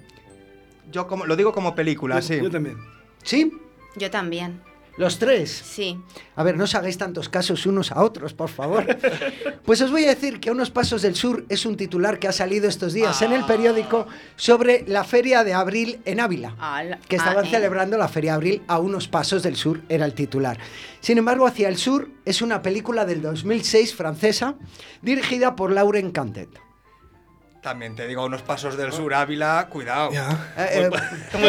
Yo como, lo digo como película, Yo- sí. Yo también. ¿sí? Yo también. Los tres. Sí. A ver, no os hagáis tantos casos unos a otros, por favor. Pues os voy a decir que A unos pasos del sur es un titular que ha salido estos días en el periódico sobre la feria de abril en Ávila. Ala- que estaban ah, ¿eh? celebrando la Feria de Abril a unos pasos del sur, era el titular. Sin embargo, Hacia el Sur es una película del 2006 francesa dirigida por Lauren Cantet. También te digo, unos pasos del sur, Ávila, cuidado. Eh, eh,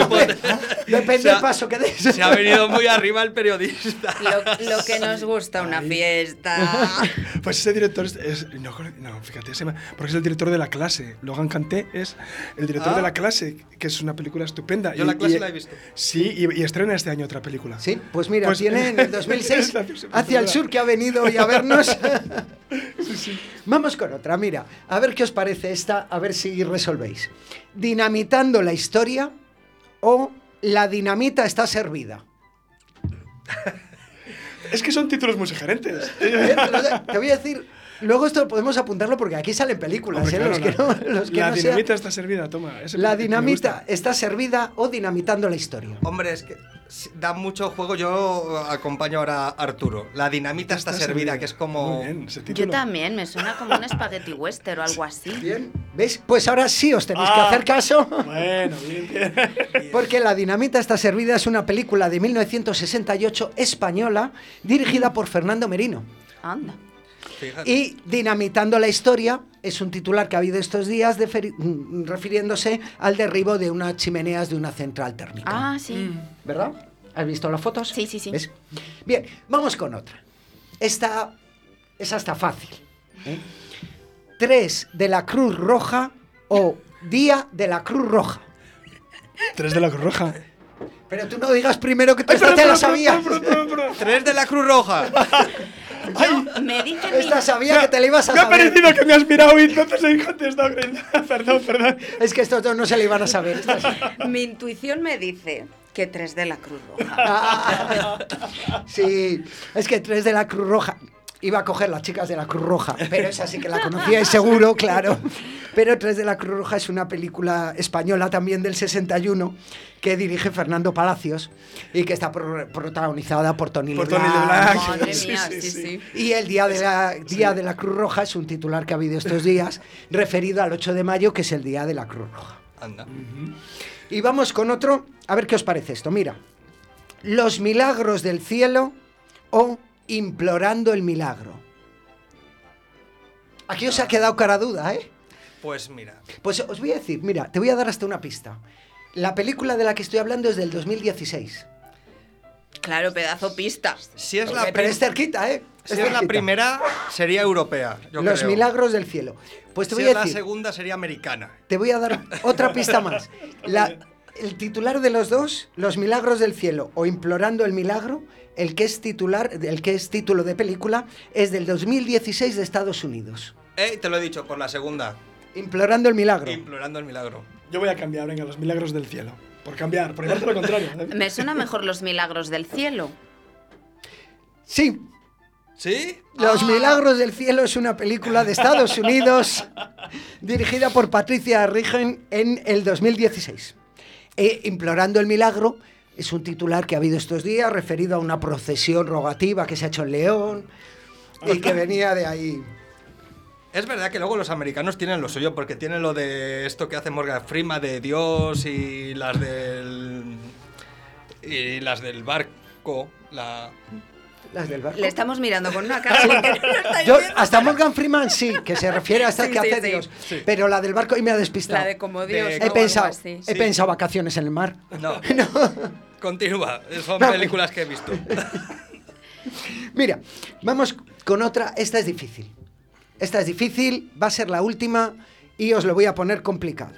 Muy depende del paso que des. Se ha venido muy arriba el periodista. Lo, lo que nos gusta una fiesta. Pues ese director es. es- no, no, fíjate, se llama- porque es el director de La Clase. Logan Canté es el director Ah. de La Clase, que es una película estupenda. Yo La Clase la he visto. Sí, y, y estrena este año otra película. Sí, pues mira, Pues- tiene en el 2006 Esta es hacia el sur que ha venido hoy a vernos. Vamos con otra, mira, a ver qué os parece esta, a ver si resolvéis. Dinamitando la historia o la dinamita está servida. Es que son títulos muy sugerentes. Eh, Te voy a decir, luego esto podemos apuntarlo porque aquí salen películas, Hombre, ¿eh? claro, los que la, no, los que la no sean- dinamita está servida, toma. ese La dinamita está servida o dinamitando la historia. Hombre, es que da mucho juego. Yo acompaño ahora a Arturo. La dinamita está, servida, que es como. Muy bien, ese Yo también, me suena como un spaghetti western o algo así. Bien, ¿veis? Pues ahora sí os tenéis que Ah. hacer caso. Bueno, bien, bien. Porque La Dinamita está servida es una película de 1968 española dirigida por Fernando Merino. Anda. Fíjate. Y Dinamitando la historia es un titular que ha habido estos días mm, refiriéndose al derribo de unas chimeneas de una central térmica. Ah, sí. ¿Verdad? ¿Has visto las fotos? Sí, sí, sí. ¿Ves? Bien, vamos con otra. Esta es hasta fácil. ¿eh? Tres de la Cruz Roja o Día de la Cruz Roja. Tres de la Cruz Roja. Pero tú no digas primero que tú Ay, esta perdón, te la sabías. Tres de la Cruz Roja. Yo, me dice mi, Esta sabía que te la ibas a Me ha saber. parecido que me has mirado y entonces he contestado. Perdón, perdón. Es que estos dos no se le iban a saber. Mi intuición me dice que tres de la Cruz Roja. Ah, sí, es que tres de la Cruz Roja. Iba a coger las chicas de la Cruz Roja, pero esa sí que la conocíais seguro, claro. Pero Tres de la Cruz Roja es una película española también del 61 que dirige Fernando Palacios y que está pro- protagonizada por Tony Por Leblanc. Tony Leblanc. Madre Sí, mía, sí, sí, sí. sí. Y el Día, de la, día de la Cruz Roja es un titular que ha habido estos días, referido al 8 de mayo, que es el Día de la Cruz Roja. Anda. Y vamos con otro, a ver qué os parece esto. Mira, los milagros del cielo o implorando el milagro. Aquí os ha quedado cara duda, ¿eh? Pues mira. Pues os voy a decir, mira, te voy a dar hasta una pista. La película de la que estoy hablando es del 2016. Claro, pedazo pista. Si es la, Pero es cerquita, ¿eh? si es la primera, sería europea. yo Los creo. milagros del cielo. Pues te si voy es a la decir, segunda, sería americana. te voy a dar otra pista más. La, el titular de los dos, Los Milagros del Cielo o Implorando el Milagro, el que es titular, el que es título de película, es del 2016 de Estados Unidos. Eh, te lo he dicho, por la segunda. Implorando el Milagro. Implorando el milagro. Yo voy a cambiar, venga, los milagros del cielo. Por cambiar, por llevarte lo contrario. ¿eh? Me suena mejor los milagros del cielo. Sí, ¿Sí? Los Ah. Milagros del Cielo es una película de Estados Unidos dirigida por Patricia Rigen en el 2016. E Implorando el Milagro es un titular que ha habido estos días referido a una procesión rogativa que se ha hecho en León y que venía de ahí. Es verdad que luego los americanos tienen lo suyo, porque tienen lo de esto que hace Morgan Freeman de Dios y las del. y las del barco. La. Las del barco. Le estamos mirando con una cara no Yo, hasta Morgan Freeman sí, que se refiere a esta Sí, que sí, hace sí. Dios. Pero la del barco y me ha despistado. La de como Dios. De- He algo pensado, así. he Sí. pensado vacaciones en el mar. No. Continúa. Son No. películas que he visto. Mira, vamos con otra. Esta es difícil. Esta es difícil, va a ser la última y os lo voy a poner complicado.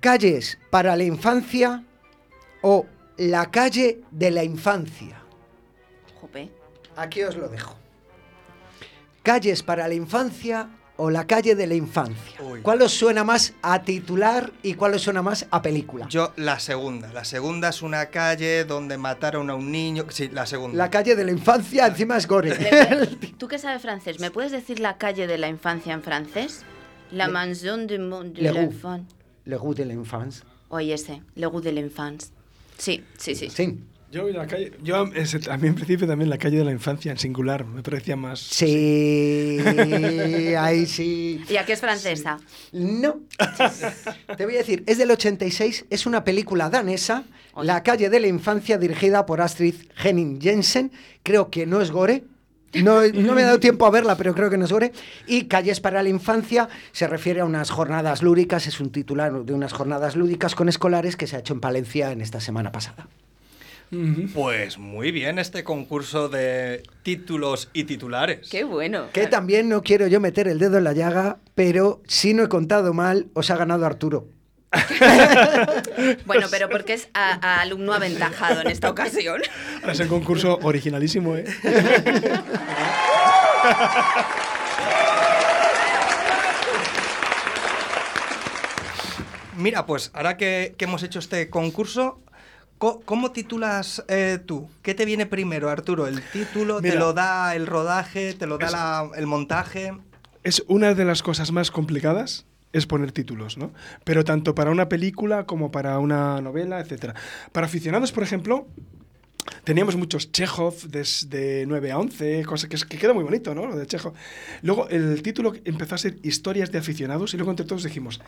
Calles para la infancia o la calle de la infancia. Jope. Aquí os lo dejo. Calles para la infancia o la calle de la infancia. Uy. ¿Cuál os suena más a titular y cuál os suena más a película? Yo, la segunda. La segunda es una calle donde mataron a un niño. Sí, la segunda. La calle de la infancia encima es gore. ¿Tú que sabes francés? ¿Me puedes decir la calle de la infancia en francés? La Le- maison de, de l'enfant. Le goût de la infancia. Oye, ese, le goût de l'enfance. Sí, sí, sí. Sí. Yo, la calle, yo ese- a mí en principio también la calle de la infancia en singular me parecía más... Sí, ahí sí. ¿Y a qué es francesa? No. Te voy a decir, es del 86, es una película danesa, Oye. La calle de la infancia, dirigida por Astrid Henning Jensen. Creo que no es gore. No, no me ha dado tiempo a verla, pero creo que no es gore. Y Calles para la Infancia se refiere a unas jornadas lúdicas, es un titular de unas jornadas lúdicas con escolares que se ha hecho en Palencia en esta semana pasada. Pues muy bien este concurso de títulos y titulares. Qué bueno. Que también no quiero yo meter el dedo en la llaga, pero si no he contado mal, os ha ganado Arturo. Bueno, pero porque es a, a alumno aventajado en esta ocasión. Ahora es un concurso originalísimo, ¿eh? Mira, pues ahora que, que hemos hecho este concurso, co- ¿cómo titulas eh, tú? ¿Qué te viene primero, Arturo? ¿El título? ¿Te lo da el rodaje? ¿Te lo da Es- la- el montaje? Es una de las cosas más complicadas es poner títulos, ¿no? Pero tanto para una película como para una novela, etcétera. Para aficionados, por ejemplo, teníamos muchos Chekhov desde 9 a 11, cosa que, es- que queda muy bonito, ¿no? Lo de Chekhov. Luego el título empezó a ser Historias de aficionados y luego entre todos dijimos,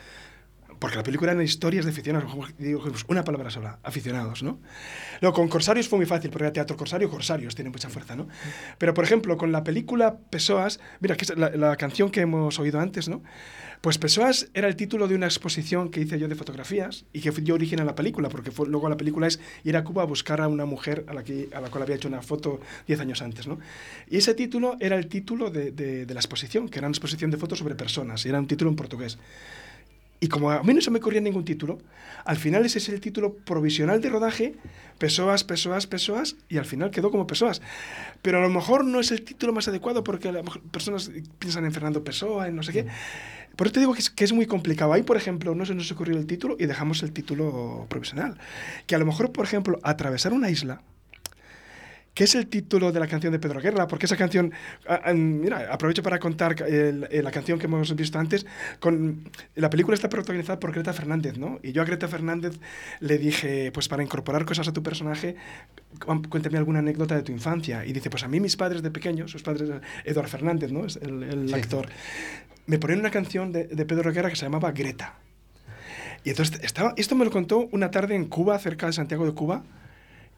porque la película era historias de aficionados, dijimos una palabra sola, aficionados, ¿no? Luego con Corsarios fue muy fácil, porque era teatro Corsario, Corsarios tiene mucha fuerza, ¿no? Pero por ejemplo, con la película Pessoas, mira, que es la, la canción que hemos oído antes, ¿no? Pues Pessoas era el título de una exposición que hice yo de fotografías y que dio origen a la película, porque fue, luego la película es ir a Cuba a buscar a una mujer a la, que, a la cual había hecho una foto 10 años antes, ¿no? Y ese título era el título de, de- de la exposición, que era una exposición de fotos sobre personas, y era un título en portugués. Y como a mí no se me ocurría ningún título, al final ese es el título provisional de rodaje, Pessoas, Pessoas, Pessoas, y al final quedó como Pessoas. Pero a lo mejor no es el título más adecuado porque a lo mejor personas piensan en Fernando Pessoa, en no sé qué. Por eso te digo que es, que es muy complicado. Ahí, por ejemplo, no se nos ocurrió el título y dejamos el título provisional. Que a lo mejor, por ejemplo, atravesar una isla, que es el título de la canción de Pedro Guerra, porque esa canción, ah, ah, mira, aprovecho para contar eh, la canción que hemos visto antes, con, la película está protagonizada por Greta Fernández, ¿no? Y yo a Greta Fernández le dije, pues para incorporar cosas a tu personaje, cu- cuéntame alguna anécdota de tu infancia. Y dice, pues a mí mis padres de pequeño, sus padres, Eduardo Fernández, ¿no? Es el, el Sí. actor, me ponían una canción de, de Pedro Guerra que se llamaba Greta. Y entonces estaba, esto me lo contó una tarde en Cuba, cerca de Santiago de Cuba,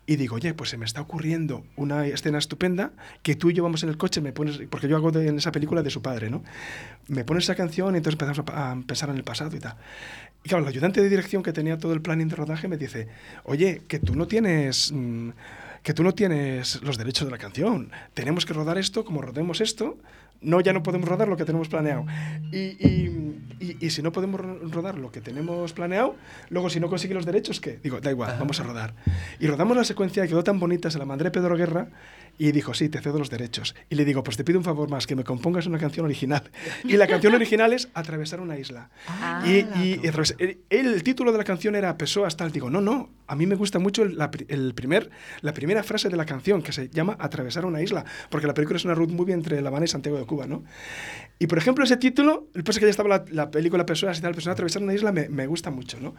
y digo, oye, pues se me está ocurriendo una escena estupenda que tú y yo vamos en el coche, me pones, porque yo hago de- en esa película de su padre, ¿no? Me pones esa canción y entonces empezamos a, pensar en el pasado y tal. Y claro, el ayudante de dirección que tenía todo el planning de rodaje me dice, oye, que tú no tienes mm, que tú no tienes los derechos de la canción. Tenemos que rodar esto como rodemos esto. No, ya no podemos rodar lo que tenemos planeado. Y, y- y- y si no podemos ro- rodar lo que tenemos planeado, luego si no consigue los derechos, ¿qué? Digo, da igual, vamos a rodar. Y rodamos la secuencia, quedó tan bonita, se la mandé Pedro Guerra y dijo, sí, te cedo los derechos. Y le digo, pues te pido un favor más, que me compongas una canción original. Y la canción original es Atravesar una isla. y, y- y el, el título de la canción era Pessoas tal. Digo, no, no, a mí me gusta mucho el, la, pri- el primer, la primera frase de la canción, que se llama Atravesar una isla, porque la película es una road movie entre La Habana y Santiago de Cuba, ¿no? Y por ejemplo, ese título, el pasa que ya estaba la, la película Pessoas y tal, Pessoas Atravesar una isla, me, me gusta mucho, ¿no?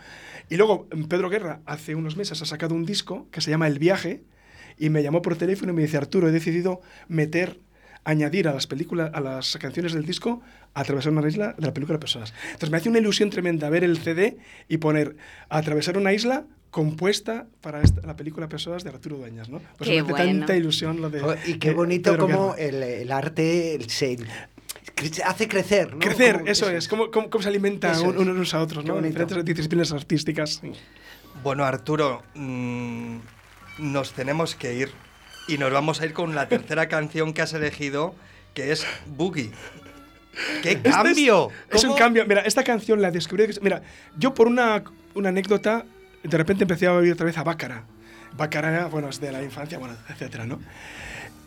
Y luego Pedro Guerra, hace unos meses, ha sacado un disco que se llama El Viaje, y me llamó por teléfono y me dice, Arturo, he decidido meter añadir a las películas, a las canciones del disco, Atravesar una isla de la película Personas. Entonces me hace una ilusión tremenda ver el CD y poner Atravesar una isla compuesta para esta- la película Personas de Arturo Dueñas, ¿no? Pues Qué me hace bueno. tanta ilusión lo de... Jo, Y qué de bonito como el, el arte se cre- hace crecer, ¿no? Crecer, Como- eso es, cómo, cómo, cómo se alimenta Eso un- unos a otros, Qué ¿no? bonito. Diferentes disciplinas artísticas. sí. Bueno, Arturo, mm, nos tenemos que ir. Y nos vamos a ir con la tercera canción que has elegido, que es Boogie. ¡Qué Este es- cambio! Es, un cambio. Mira, esta canción la descubrí. Mira, yo por una, una anécdota, de repente empecé a oír otra vez a Bácara. Bácara, bueno, es de la infancia, bueno, etcétera, ¿no?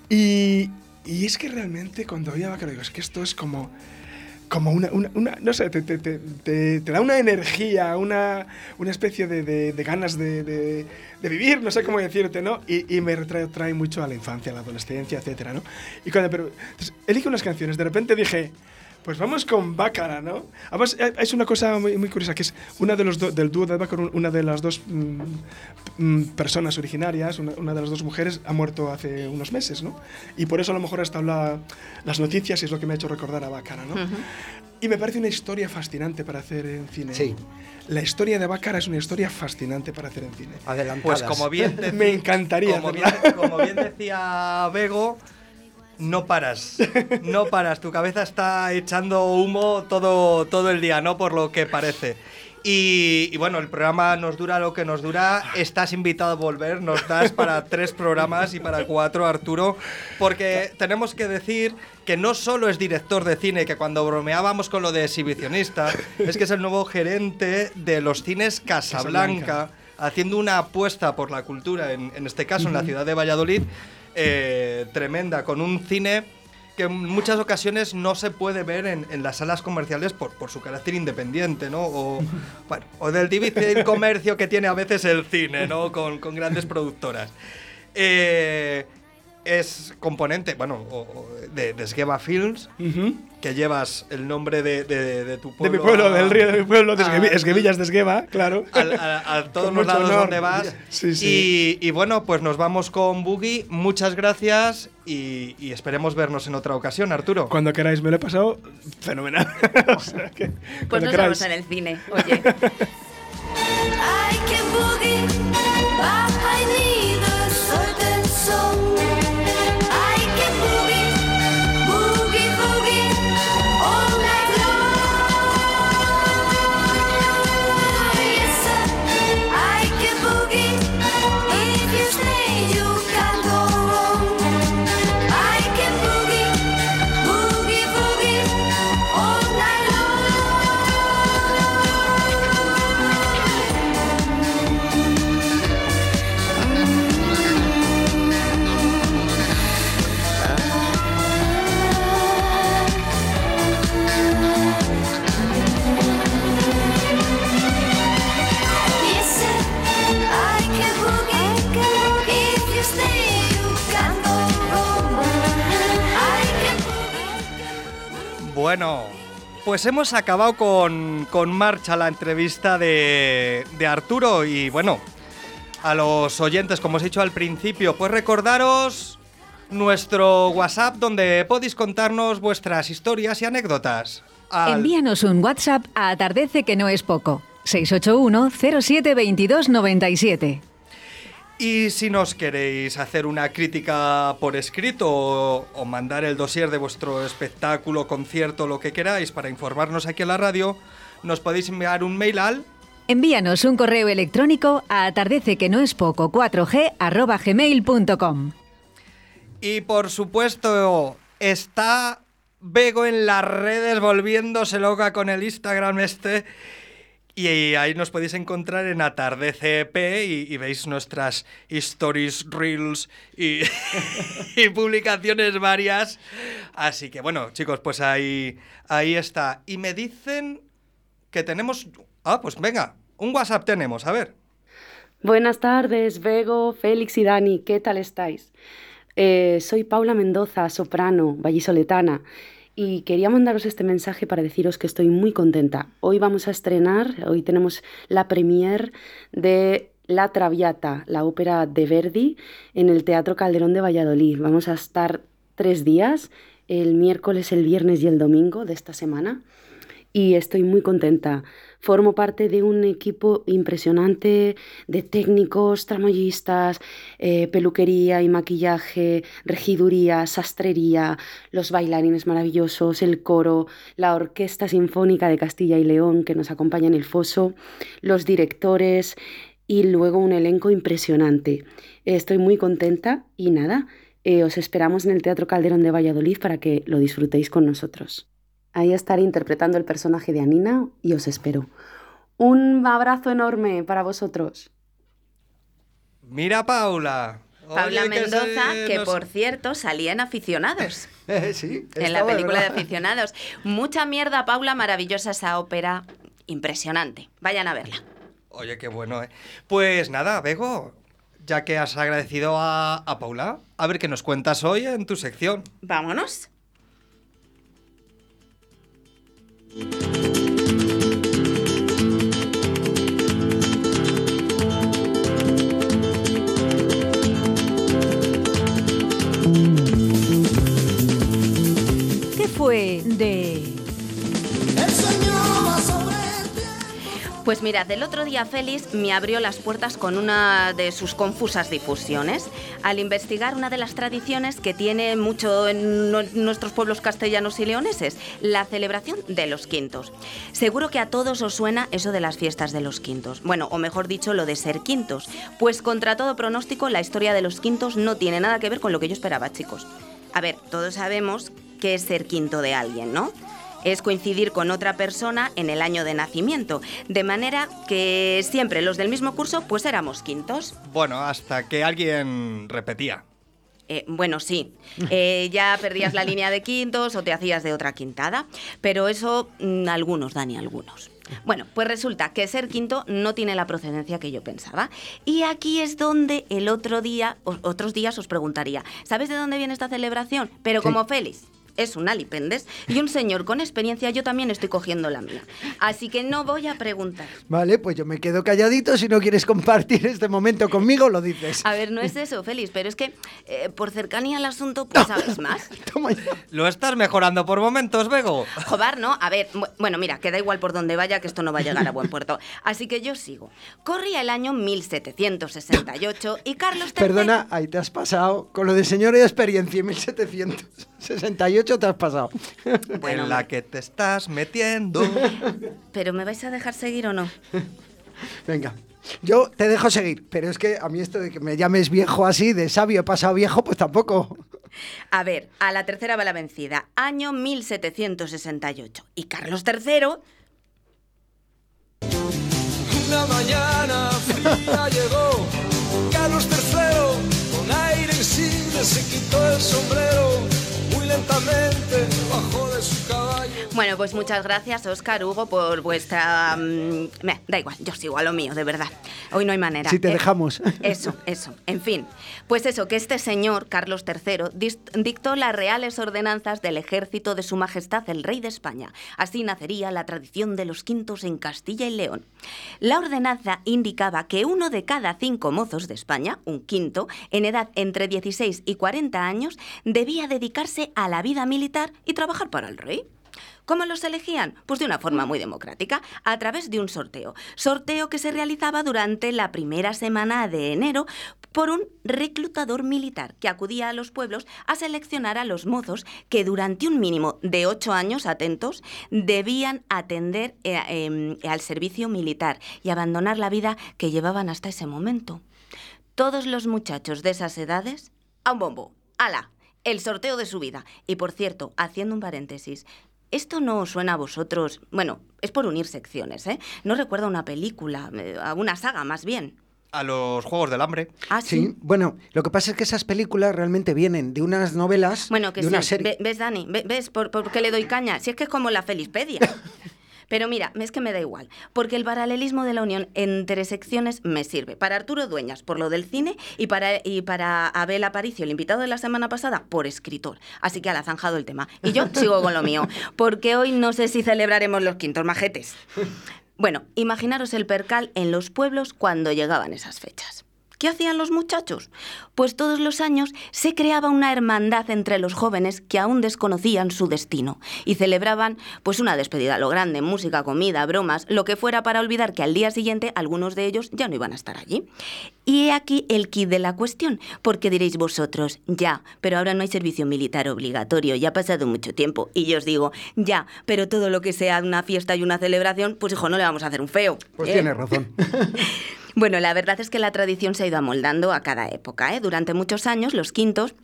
Y, y es que realmente cuando oía a Bácara, digo, es que esto es como. Como una, una, una- no sé, te, te- te- te- da una energía, una, una especie de, de- ganas de, de- de vivir, no sé cómo decirte, ¿no? Y, y me retrae trae mucho a la infancia, a la adolescencia, etcétera, ¿no? Y cuando, pero, entonces, elige unas canciones, de repente dije, pues vamos con Bácara, ¿no? Además, eh, es una cosa muy, muy curiosa, que es una de los do- del dúo de Bácara, una de las dos mm, mm, personas originarias, una, una de las dos mujeres, ha muerto hace unos meses, ¿no? Y por eso a lo mejor ha estado la- las noticias y es lo que me ha hecho recordar a Bácara, ¿no? Y me parece una historia fascinante para hacer en cine. Sí. La historia de Bácara es una historia fascinante para hacer en cine. Adelantadas. Pues como bien, deci- Me encantaría Como bien, hacerla. como bien decía Bego, no paras. No paras. Tu cabeza está echando humo todo, todo el día, ¿no? Por lo que parece. Y, y bueno, el programa nos dura lo que nos dura. Estás invitado a volver. Nos das para tres programas y para cuatro, Arturo. Porque tenemos que decir que no solo es director de cine, que cuando bromeábamos con lo de exhibicionista, es que es el nuevo gerente de los cines Casablanca Casablanca. haciendo una apuesta por la cultura, en, en este caso en la ciudad de Valladolid, eh, tremenda, con un cine que en muchas ocasiones no se puede ver en, en las salas comerciales por, por su carácter independiente, ¿no? O, bueno, o del difícil comercio que tiene a veces el cine, ¿no? Con, con grandes productoras. Eh, es componente, bueno, o- o de, de Sgeva Films, Ujú. que llevas el nombre de, de- de tu De pueblo. mi pueblo, a- del río de mi pueblo, de a- Esguevi- Esguevillas de Esgueva, claro. a, a todos los lados honor. donde vas. Sí, sí. Y, y bueno, pues nos vamos con Boogie. Muchas gracias y, y esperemos vernos en otra ocasión, Arturo. Cuando queráis, me lo he pasado fenomenal. O sea que, Pues cuando nos queráis. vemos en el cine, oye. I can boogie, Bueno, pues hemos acabado con, con marcha la entrevista de, de Arturo y bueno, a los oyentes, como os he dicho al principio, pues recordaros nuestro WhatsApp donde podéis contarnos vuestras historias y anécdotas. Envíanos un WhatsApp a Atardece que no es poco. 681 07 22 97. Y si nos queréis hacer una crítica por escrito o, o mandar el dossier de vuestro espectáculo, concierto, lo que queráis para informarnos aquí en la radio, nos podéis enviar un mail al Envíanos un correo electrónico a atardece que no es poco 4g arroba gmail.com. Y por supuesto, está Bego en las redes volviéndose loca con el Instagram este. Y ahí nos podéis encontrar en AtardeCEP y, y veis nuestras stories, reels y, publicaciones varias. Así que bueno, chicos, pues ahí, ahí está. Y me dicen que tenemos... Ah, pues venga, un WhatsApp tenemos, a ver. Buenas tardes, Bego, Félix y Dani, ¿qué tal estáis? Eh, soy Paula Mendoza, soprano, vallisoletana, y quería mandaros este mensaje para deciros que estoy muy contenta. Hoy vamos a estrenar, hoy tenemos la premier de La Traviata, la ópera de Verdi, en el Teatro Calderón de Valladolid. Vamos a estar tres días, el miércoles, el viernes y el domingo de esta semana, y estoy muy contenta. Formo parte de un equipo impresionante de técnicos, tramoyistas, eh, peluquería y maquillaje, regiduría, sastrería, los bailarines maravillosos, el coro, la Orquesta Sinfónica de Castilla y León que nos acompaña en el foso, los directores y luego un elenco impresionante. Estoy muy contenta y nada, eh, os esperamos en el Teatro Calderón de Valladolid para que lo disfrutéis con nosotros. Ahí estaré interpretando el personaje de Anina y os espero. Un abrazo enorme para vosotros. Mira, Paula. Paula Oye, que se Mendoza, que nos- por cierto salía en Aficionados. Eh, sí, en la película de. Aficionados. Mucha mierda, Paula, maravillosa esa ópera. Impresionante. Vayan a verla. Oye, qué bueno, ¿eh? Pues nada, Bego, ya que has agradecido a, a Paula, a ver qué nos cuentas hoy en tu sección. Vámonos. ¿Qué fue de... Pues mirad, el otro día Félix me abrió las puertas con una de sus confusas difusiones. Al investigar una de las tradiciones que tiene mucho en nu- nuestros pueblos castellanos y leoneses, la celebración de los quintos. Seguro que a todos os suena eso de las fiestas de los quintos. Bueno, o mejor dicho, lo de ser quintos. Pues contra todo pronóstico, la historia de los quintos no tiene nada que ver con lo que yo esperaba, chicos. A ver, todos sabemos qué es ser quinto de alguien, ¿no? Es coincidir con otra persona en el año de nacimiento, de manera que siempre los del mismo curso pues éramos quintos. Bueno, hasta que alguien repetía. Eh, bueno, sí, eh, ya perdías la línea de quintos o te hacías de otra quintada, pero eso mm, algunos, Dani, algunos. Bueno, pues resulta que ser quinto no tiene la procedencia que yo pensaba. Y aquí es donde el otro día, otros días os preguntaría, ¿sabes de dónde viene esta celebración? Pero Sí. como Félix es un alipendes y un señor con experiencia, yo también estoy cogiendo la mía. Así que no voy a preguntar. Vale, pues yo me quedo calladito. Si no quieres compartir este momento conmigo, lo dices. A ver, no es eso, Félix, pero es que eh, por cercanía al asunto, pues sabes más. Toma ya. Lo estás mejorando por momentos, Bego. Jobar, ¿no? A ver, bu- bueno, mira, que da igual por donde vaya, que esto no va a llegar a buen puerto. Así que yo sigo. Corría el año 1768 y Carlos III... Perdona, ahí te has pasado. Con lo de señor de experiencia en 1768 te has pasado. Bueno, en la que te estás metiendo. ¿Pero me vais a dejar seguir o no? Venga. Yo te dejo seguir, pero es que a mí esto de que me llames viejo así, de sabio he pasado viejo, pues tampoco. A ver, a la tercera va la vencida. Año 1768. Y Carlos III... Una mañana fría llegó Carlos III con aire insigne se quitó el sombrero lentamente bajó de su caballo Bueno, pues muchas gracias, Oscar, Hugo, por vuestra... mm, da igual, yo sigo a lo mío, de verdad. Hoy no hay manera. Si te Eh, dejamos. Eso, eso. En fin, pues eso, que este señor, Carlos III, dictó las reales ordenanzas del ejército de su majestad el rey de España. Así nacería la tradición de los quintos en Castilla y León. La ordenanza indicaba que uno de cada cinco mozos de España, un quinto, en edad entre 16 y 40 años, debía dedicarse a la vida militar y trabajar para el rey. ¿Cómo los elegían? Pues de una forma muy democrática, a través de un sorteo. Sorteo que se realizaba durante la primera semana de enero por un reclutador militar que acudía a los pueblos a seleccionar a los mozos que durante un mínimo de ocho años, atentos, debían atender eh, em, al servicio militar y abandonar la vida que llevaban hasta ese momento. Todos los muchachos de esas edades, a un bombo, ala, el sorteo de su vida. Y por cierto, haciendo un paréntesis, ¿esto no os suena a vosotros? Bueno, es por unir secciones, ¿eh? No recuerdo una película, eh, a una saga más bien. A los Juegos del Hambre. Ah, Sí, bueno, lo que pasa es que esas películas realmente vienen de unas novelas, Bueno, que de una sí. serie. Ve- ¿Ves, Dani? Ve- ¿Ves por, por qué le doy caña? Si es que es como la Felispedia. Pero mira, es que me da igual, porque el paralelismo de la unión entre secciones me sirve. Para Arturo Dueñas, por lo del cine, y para, Abel Aparicio, el invitado de la semana pasada, por escritor. Así que ha zanjado el tema. Y yo sigo con lo mío, porque hoy no sé si celebraremos los quintos majetes. Bueno, imaginaros el percal en los pueblos cuando llegaban esas fechas. ¿Qué hacían los muchachos? Pues todos los años se creaba una hermandad entre los jóvenes que aún desconocían su destino y celebraban pues una despedida a lo grande, música, comida, bromas, lo que fuera para olvidar que al día siguiente algunos de ellos ya no iban a estar allí. Y he aquí el kit de la cuestión, porque diréis vosotros, ya, pero ahora no hay servicio militar obligatorio, ya ha pasado mucho tiempo. Y yo os digo, ya, pero todo lo que sea una fiesta y una celebración, pues hijo, no le vamos a hacer un feo. Pues ¿eh? tienes razón. Bueno, la verdad es que la tradición se ha ido amoldando a cada época. ¿eh? Durante muchos años, los quintos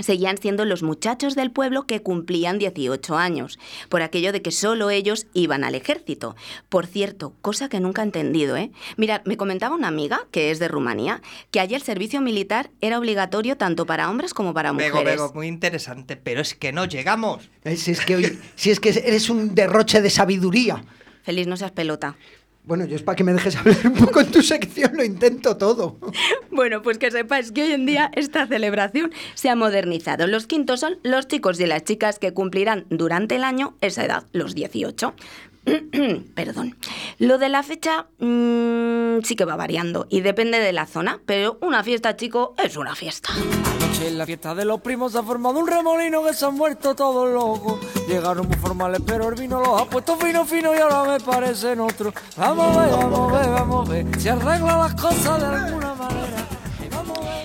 seguían siendo los muchachos del pueblo que cumplían 18 años, por aquello de que solo ellos iban al ejército. Por cierto, cosa que nunca he entendido, ¿eh? Mirad, me comentaba una amiga, que es de Rumanía, que allí el servicio militar era obligatorio tanto para hombres como para mujeres. Bego, Bego, muy interesante, pero es que no llegamos. Si es que, hoy- si es que eres un derroche de sabiduría. Feliz no seas pelota. Bueno, yo es para que me dejes hablar un poco en tu sección, lo intento todo. Bueno, pues que sepáis que hoy en día esta celebración se ha modernizado. Los quintos son los chicos y las chicas que cumplirán durante el año esa edad, los 18. Perdón. Lo de la fecha mm, sí que va variando y depende de la zona, pero una fiesta, chico, es una fiesta. En la fiesta de los primos se ha formado un remolino que se han muerto todos locos. Llegaron muy formales, pero el vino los ha puesto fino, fino y ahora me parecen otros. Vamos a ver, vamos a ver, vamos a ver. Si arregla las cosas de alguna manera.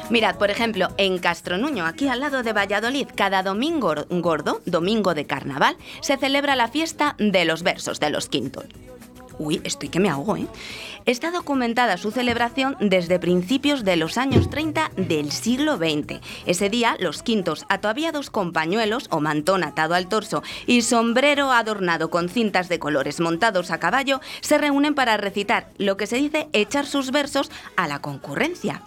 Mirad, por ejemplo, en Castronuño, aquí al lado de Valladolid, cada domingo gordo, domingo de carnaval, se celebra la fiesta de los versos de los quintos. Uy, estoy que me ahogo, ¿eh? Está documentada su celebración desde principios de los años 30 del siglo XX. Ese día, los quintos, ataviados con pañuelos o mantón atado al torso y sombrero adornado con cintas de colores montados a caballo, se reúnen para recitar lo que se dice echar sus versos a la concurrencia.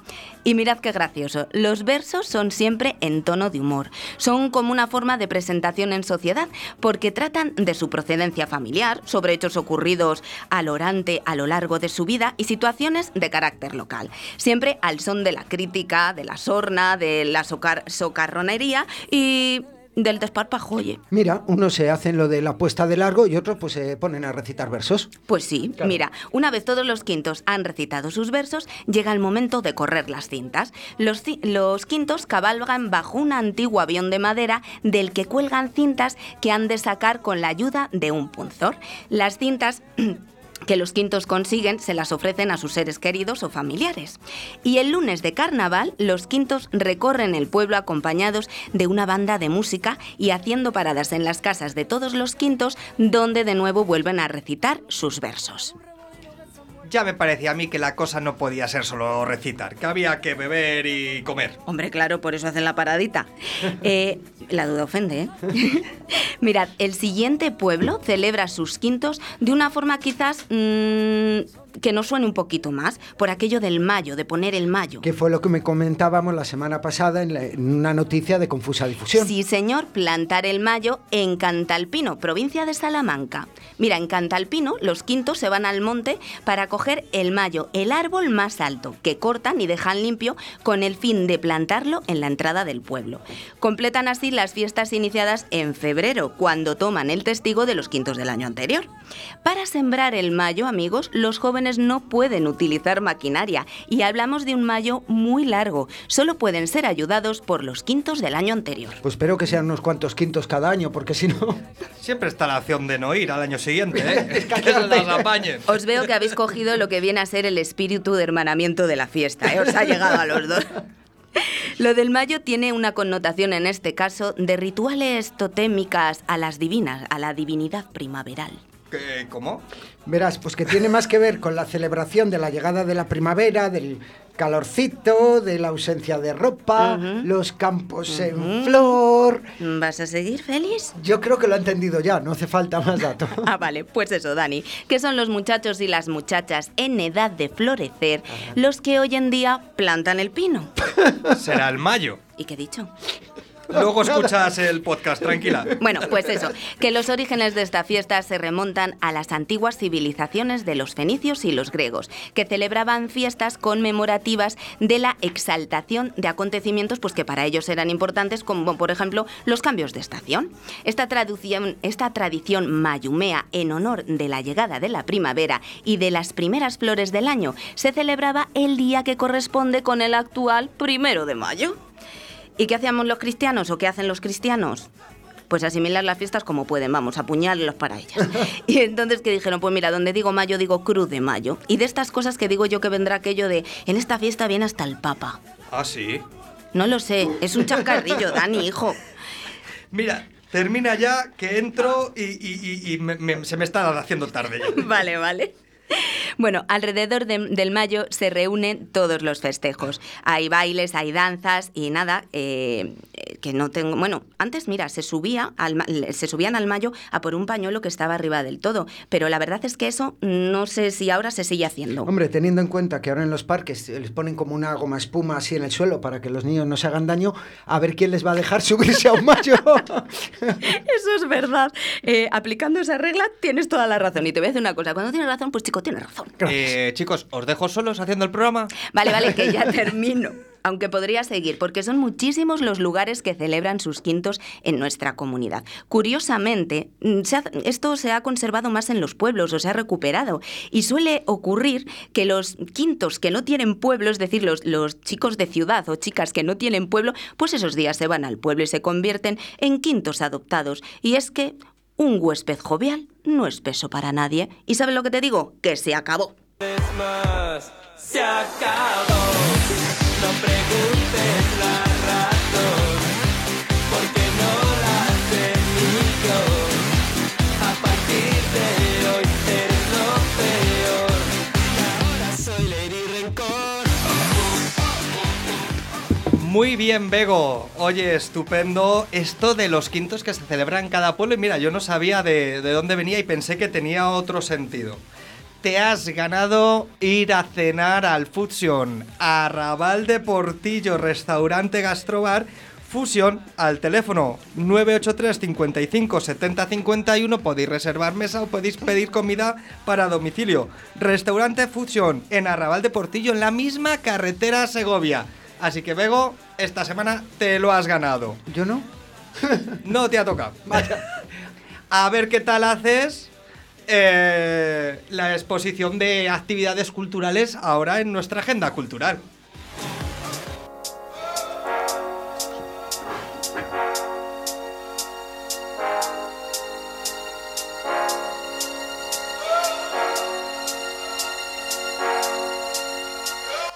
Y mirad qué gracioso, los versos son siempre en tono de humor. Son como una forma de presentación en sociedad porque tratan de su procedencia familiar, sobre hechos ocurridos al orante a lo largo de su vida y situaciones de carácter local. Siempre al son de la crítica, de la sorna, de la socar- socarronería y del desparpajoye. Mira, unos se hacen lo de la puesta de largo y otros pues se ponen a recitar versos. Pues sí, mira, una vez todos los quintos han recitado sus versos, llega el momento de correr las cintas. Los, los quintos cabalgan bajo un antiguo avión de madera del que cuelgan cintas que han de sacar con la ayuda de un punzor. Las cintas... que los quintos consiguen se las ofrecen a sus seres queridos o familiares. Y el lunes de carnaval, los quintos recorren el pueblo acompañados de una banda de música y haciendo paradas en las casas de todos los quintos, donde de nuevo vuelven a recitar sus versos. Ya me parecía a mí que la cosa no podía ser solo recitar, que había que beber y comer. Hombre, claro, por eso hacen la paradita. Eh, la duda ofende, ¿eh? Mirad, el siguiente pueblo celebra sus quintos de una forma quizás mm, que nos suene un poquito más, por aquello del mayo, de poner el mayo. Que fue lo que me comentábamos la semana pasada en, la- en una noticia de confusa difusión. Sí, señor, plantar el mayo en Cantalpino, provincia de Salamanca. Mira, en Cantalpino los quintos se van al monte para coger el mayo, el árbol más alto, que cortan y dejan limpio con el fin de plantarlo en la entrada del pueblo. Completan así las fiestas iniciadas en febrero, cuando toman el testigo de los quintos del año anterior. Para sembrar el mayo, amigos, los jóvenes jóvenes no pueden utilizar maquinaria y hablamos de un mayo muy largo. Solo pueden ser ayudados por los quintos del año anterior. Pues espero que sean unos cuantos quintos cada año, porque si no... Siempre está la opción de no ir al año siguiente, ¿eh? que se las apañen. Os veo que habéis cogido lo que viene a ser el espíritu de hermanamiento de la fiesta, ¿eh? os ha llegado a los dos. Lo del mayo tiene una connotación en este caso de rituales totémicas a las divinas, a la divinidad primaveral. ¿Qué- ¿Cómo? Verás, pues que tiene más que ver con la celebración de la llegada de la primavera, del calorcito, de la ausencia de ropa, los campos en flor. ¿Vas a seguir, Félix? Yo creo que lo ha entendido ya, no hace falta más datos. Ah, vale, pues eso, Dani, que son los muchachos y las muchachas en edad de florecer los que hoy en día plantan el pino. Será el mayo. ¿Y qué he dicho? Luego escuchas el podcast, tranquila. Bueno, pues eso, que los orígenes de esta fiesta se remontan a las antiguas civilizaciones de los fenicios y los griegos, que celebraban fiestas conmemorativas de la exaltación de acontecimientos pues que para ellos eran importantes, como por ejemplo los cambios de estación. Esta, traducción, esta tradición mayumea en honor de la llegada de la primavera y de las primeras flores del año se celebraba el día que corresponde con el actual primero de mayo. ¿Y qué hacíamos los cristianos o qué hacen los cristianos? Pues asimilar las fiestas como pueden, vamos, apuñalarlos para ellas. Y entonces que dijeron, pues mira, donde digo mayo, digo cruz de mayo. Y de estas cosas que digo yo que vendrá aquello de, en esta fiesta viene hasta el Papa. Ah, sí. No lo sé, es un chascarrillo, Dani, hijo. Mira, termina ya, que entro y, y- y- y me- me- se me está haciendo tarde ya. Vale, vale. Bueno, alrededor de- del mayo se reúnen todos los festejos. Hay bailes, hay danzas y nada, eh, que no tengo... Bueno, antes, mira, se, subía al, ma- se subían al mayo a por un pañuelo que estaba arriba del todo, pero la verdad es que eso no sé si ahora se sigue haciendo. Hombre, teniendo en cuenta que ahora en los parques les ponen como una goma espuma así en el suelo para que los niños no se hagan daño, a ver quién les va a dejar subirse a un mayo. Eso es verdad. Eh, aplicando esa regla tienes toda la razón. Y te voy a decir una cosa, cuando tienes razón, pues chico, tienes razón. Eh, chicos, ¿os dejo solos haciendo el programa? Vale, vale, que ya termino. Aunque podría seguir, porque son muchísimos los lugares que celebran sus quintos en nuestra comunidad. Curiosamente, mm, esto se ha conservado más en los pueblos o se ha recuperado. Y suele ocurrir que los quintos que no tienen pueblo, es decir, los, chicos de ciudad o chicas que no tienen pueblo, pues esos días se van al pueblo y se convierten en quintos adoptados. Y es que un huésped jovial no es peso para nadie. ¿Y sabes lo que te digo? Que se acabó. se acabó. Muy bien, Bego. Oye, estupendo esto de los quintos que se celebran en cada pueblo. Y mira, yo no sabía de, de dónde venía y pensé que tenía otro sentido. Te has ganado ir a cenar al Fusion, Arrabal de Portillo, restaurante gastrobar. Fusion al teléfono 983 55 70 51 podéis reservar mesa o podéis pedir comida para domicilio. Restaurante Fusion en Arrabal de Portillo en la misma carretera a Segovia. Así que Bego, esta semana te lo has ganado. ¿Yo no? No te ha tocado. A ver qué tal haces eh, la exposición de actividades culturales ahora en nuestra agenda cultural.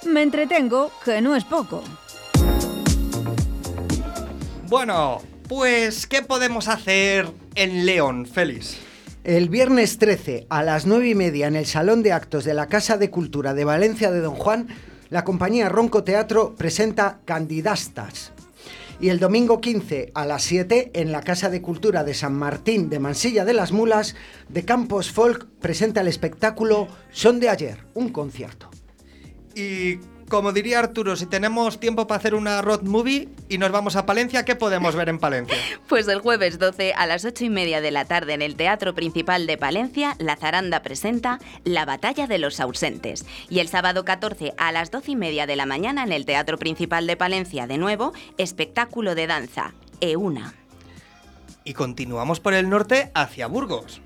Me entretengo, que no es poco. Bueno, pues, ¿qué podemos hacer en León, Félix? El viernes 13 a las 9 y media en el Salón de Actos de la Casa de Cultura de Valencia de Don Juan, la compañía Ronco Teatro presenta Candidastas. Y el domingo 15 a las 7 en la Casa de Cultura de San Martín de Mansilla de las Mulas, de Campos Folk presenta el espectáculo Son de ayer, un concierto. Y como diría Arturo, si tenemos tiempo para hacer una road movie y nos vamos a Palencia, ¿qué podemos ver en Palencia? Pues el jueves 12 a las 8 y media de la tarde en el Teatro Principal de Palencia, La Zaranda presenta La Batalla de los Ausentes. Y el sábado 14 a las 12 y media de la mañana en el Teatro Principal de Palencia, de nuevo, espectáculo de danza, Euna. Y continuamos por el norte hacia Burgos.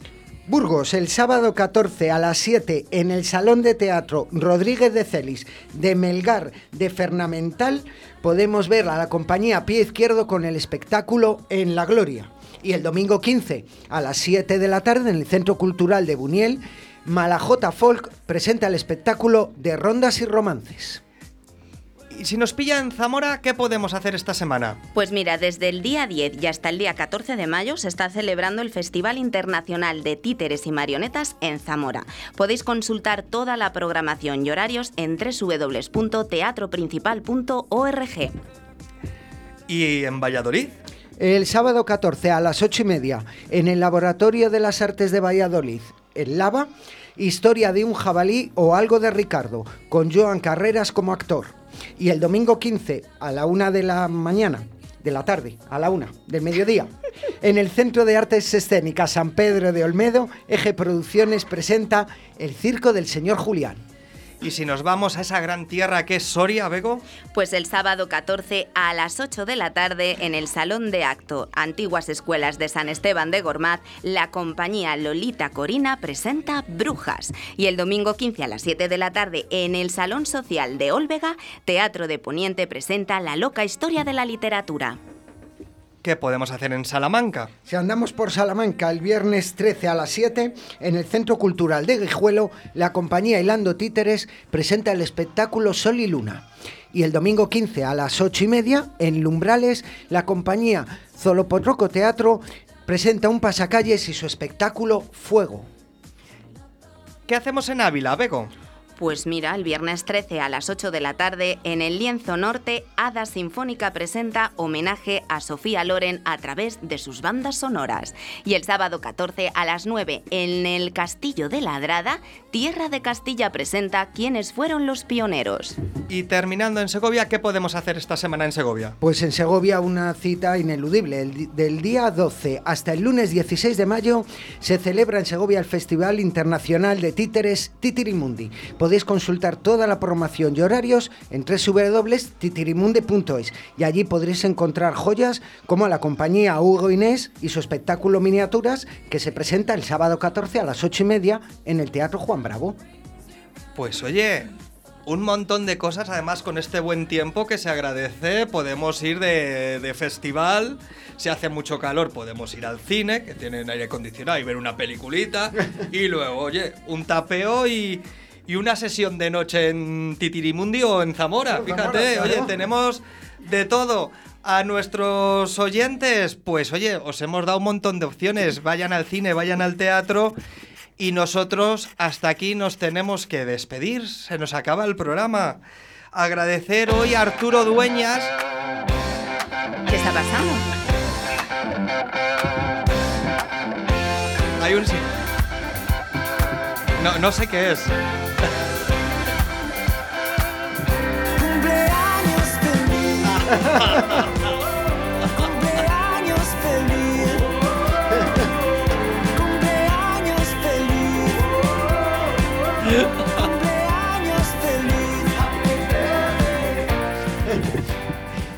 Burgos, el sábado 14 a las 7 en el Salón de Teatro Rodríguez de Celis de Melgar de Fernamental podemos ver a la compañía Pie Izquierdo con el espectáculo En la Gloria. Y el domingo 15 a las 7 de la tarde en el Centro Cultural de Buniel, Malajota Folk presenta el espectáculo de Rondas y Romances. Y si nos pilla en Zamora, ¿qué podemos hacer esta semana? Pues mira, desde el día 10 y hasta el día 14 de mayo se está celebrando el Festival Internacional de Títeres y Marionetas en Zamora. Podéis consultar toda la programación y horarios en www.teatroprincipal.org. ¿Y en Valladolid? El sábado 14 a las 8 y media en el Laboratorio de las Artes de Valladolid, en Lava, Historia de un jabalí o algo de Ricardo, con Joan Carreras como actor. Y el domingo 15 a la una de la mañana, de la tarde, a la una del mediodía, en el Centro de Artes Escénicas San Pedro de Olmedo, Eje Producciones presenta El Circo del Señor Julián. ¿Y si nos vamos a esa gran tierra que es Soria, Bego? Pues el sábado 14 a las 8 de la tarde en el Salón de Acto, Antiguas Escuelas de San Esteban de Gormaz, la compañía Lolita Corina presenta Brujas. Y el domingo 15 a las 7 de la tarde en el Salón Social de Olvega, Teatro de Poniente presenta La loca historia de la literatura. ¿Qué podemos hacer en Salamanca? Si andamos por Salamanca el viernes 13 a las 7, en el Centro Cultural de Guijuelo, la compañía Hilando Títeres presenta el espectáculo Sol y Luna. Y el domingo 15 a las 8 y media, en Lumbrales, la compañía Zolopotroco Teatro presenta un pasacalles y su espectáculo Fuego. ¿Qué hacemos en Ávila, Bego? Pues mira, el viernes 13 a las 8 de la tarde, en el Lienzo Norte, Hada Sinfónica presenta homenaje a Sofía Loren a través de sus bandas sonoras. Y el sábado 14 a las 9, en el Castillo de Ladrada, Tierra de Castilla presenta quiénes fueron los pioneros. Y terminando en Segovia, ¿qué podemos hacer esta semana en Segovia? Pues en Segovia una cita ineludible. El di- del día 12 hasta el lunes 16 de mayo se celebra en Segovia el Festival Internacional de Títeres Titirimundi. Podéis consultar toda la programación y horarios en www.titirimundi.es y allí podréis encontrar joyas como la compañía Hugo Inés y su espectáculo Miniaturas que se presenta el sábado 14 a las 8 y media en el Teatro Juan Bravo. Pues oye, un montón de cosas, además con este buen tiempo que se agradece, podemos ir de, de festival, si hace mucho calor podemos ir al cine, que tienen aire acondicionado y ver una peliculita, y luego, oye, un tapeo y, y una sesión de noche en Titirimundi o en Zamora, fíjate, Zamora, oye, tenemos de todo. A nuestros oyentes, pues oye, os hemos dado un montón de opciones, vayan al cine, vayan al teatro. Y nosotros hasta aquí nos tenemos que despedir. Se nos acaba el programa. Agradecer hoy a Arturo Dueñas. ¿Qué está pasando? Hay un. No, no sé qué es. Cumpleaños feliz. Cumpleaños feliz. Cumpleaños feliz. Cumpleaños feliz.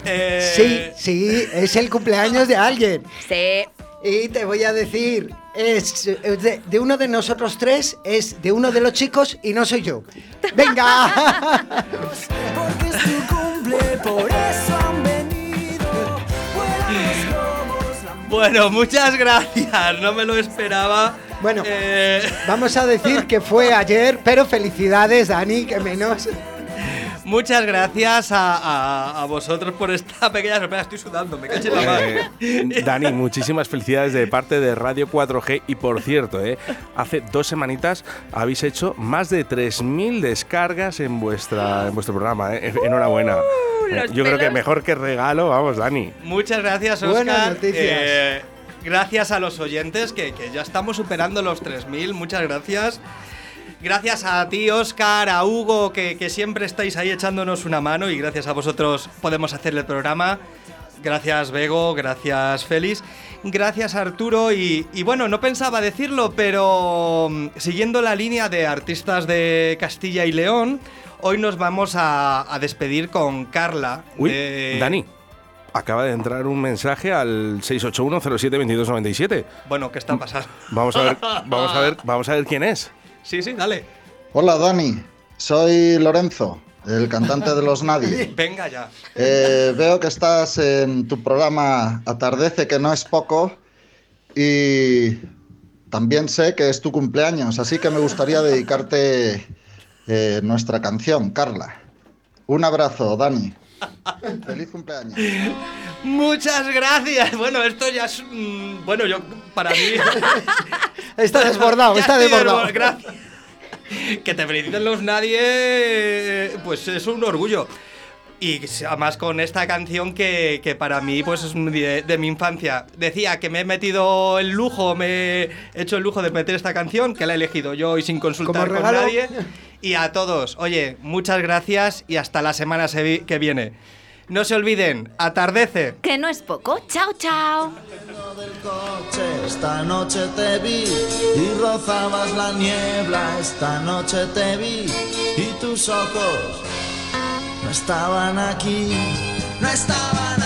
Eh, Sí, sí, es el cumpleaños de alguien. Sí. Y te voy a decir, es de, de uno de nosotros tres, es de uno de los chicos y no soy yo. ¡Venga! Porque es tu cumple, por eso han venido. Bueno, muchas gracias. No me lo esperaba. Bueno, Eh, vamos a decir que fue ayer, pero felicidades, Dani, que menos. Muchas gracias a, a- a vosotros por esta pequeña sorpresa. Estoy sudando, me caché la mano. Eh, Dani, muchísimas felicidades de parte de Radio 4G. Y por cierto, eh, hace dos semanitas habéis hecho más de 3.000 descargas en, vuestra, en vuestro programa. eh. Enhorabuena. Uh, Eh, Yo creo que mejor que regalo, vamos, Dani. Muchas gracias, Oscar. Buenas noticias. Eh, gracias a los oyentes, que, que ya estamos superando los 3.000. Muchas gracias. Gracias a ti, Oscar, a Hugo, que, que siempre estáis ahí echándonos una mano y gracias a vosotros podemos hacer el programa. Gracias, Bego, gracias, Félix. Gracias, Arturo. Y, y bueno, no pensaba decirlo, pero mm, siguiendo la línea de artistas de Castilla y León, hoy nos vamos a, a despedir con Carla. Uy, de- Dani. acaba de entrar un mensaje al 681072297. Bueno, ¿qué está pasando? Vamos a ver, vamos a ver, vamos a ver quién es. Sí, sí, dale. Hola Dani, soy Lorenzo, el cantante de Los Nadie. Venga ya. Eh, veo que estás en tu programa Atardece, que no es poco, y también sé que es tu cumpleaños, así que me gustaría dedicarte eh, nuestra canción, Carla. Un abrazo, Dani. Feliz cumpleaños. Muchas gracias. Bueno, esto ya es. mm, bueno, yo, para mí. Está desbordado, está desbordado. desbor- Gracias. Que te feliciten los nadie, pues es un orgullo. Y además con esta canción que, que para mí pues es un de, de mi infancia. Decía que me he metido el lujo, me he hecho el lujo de meter esta canción, que la he elegido yo y sin consultar con nadie. Y a todos, oye, muchas gracias y hasta la semana se- que viene. No se olviden, atardece. Que no es poco. Chao, chao. coche, esta noche te vi y rozabas la niebla, esta noche te vi y tus ojos no estaban aquí, no estaban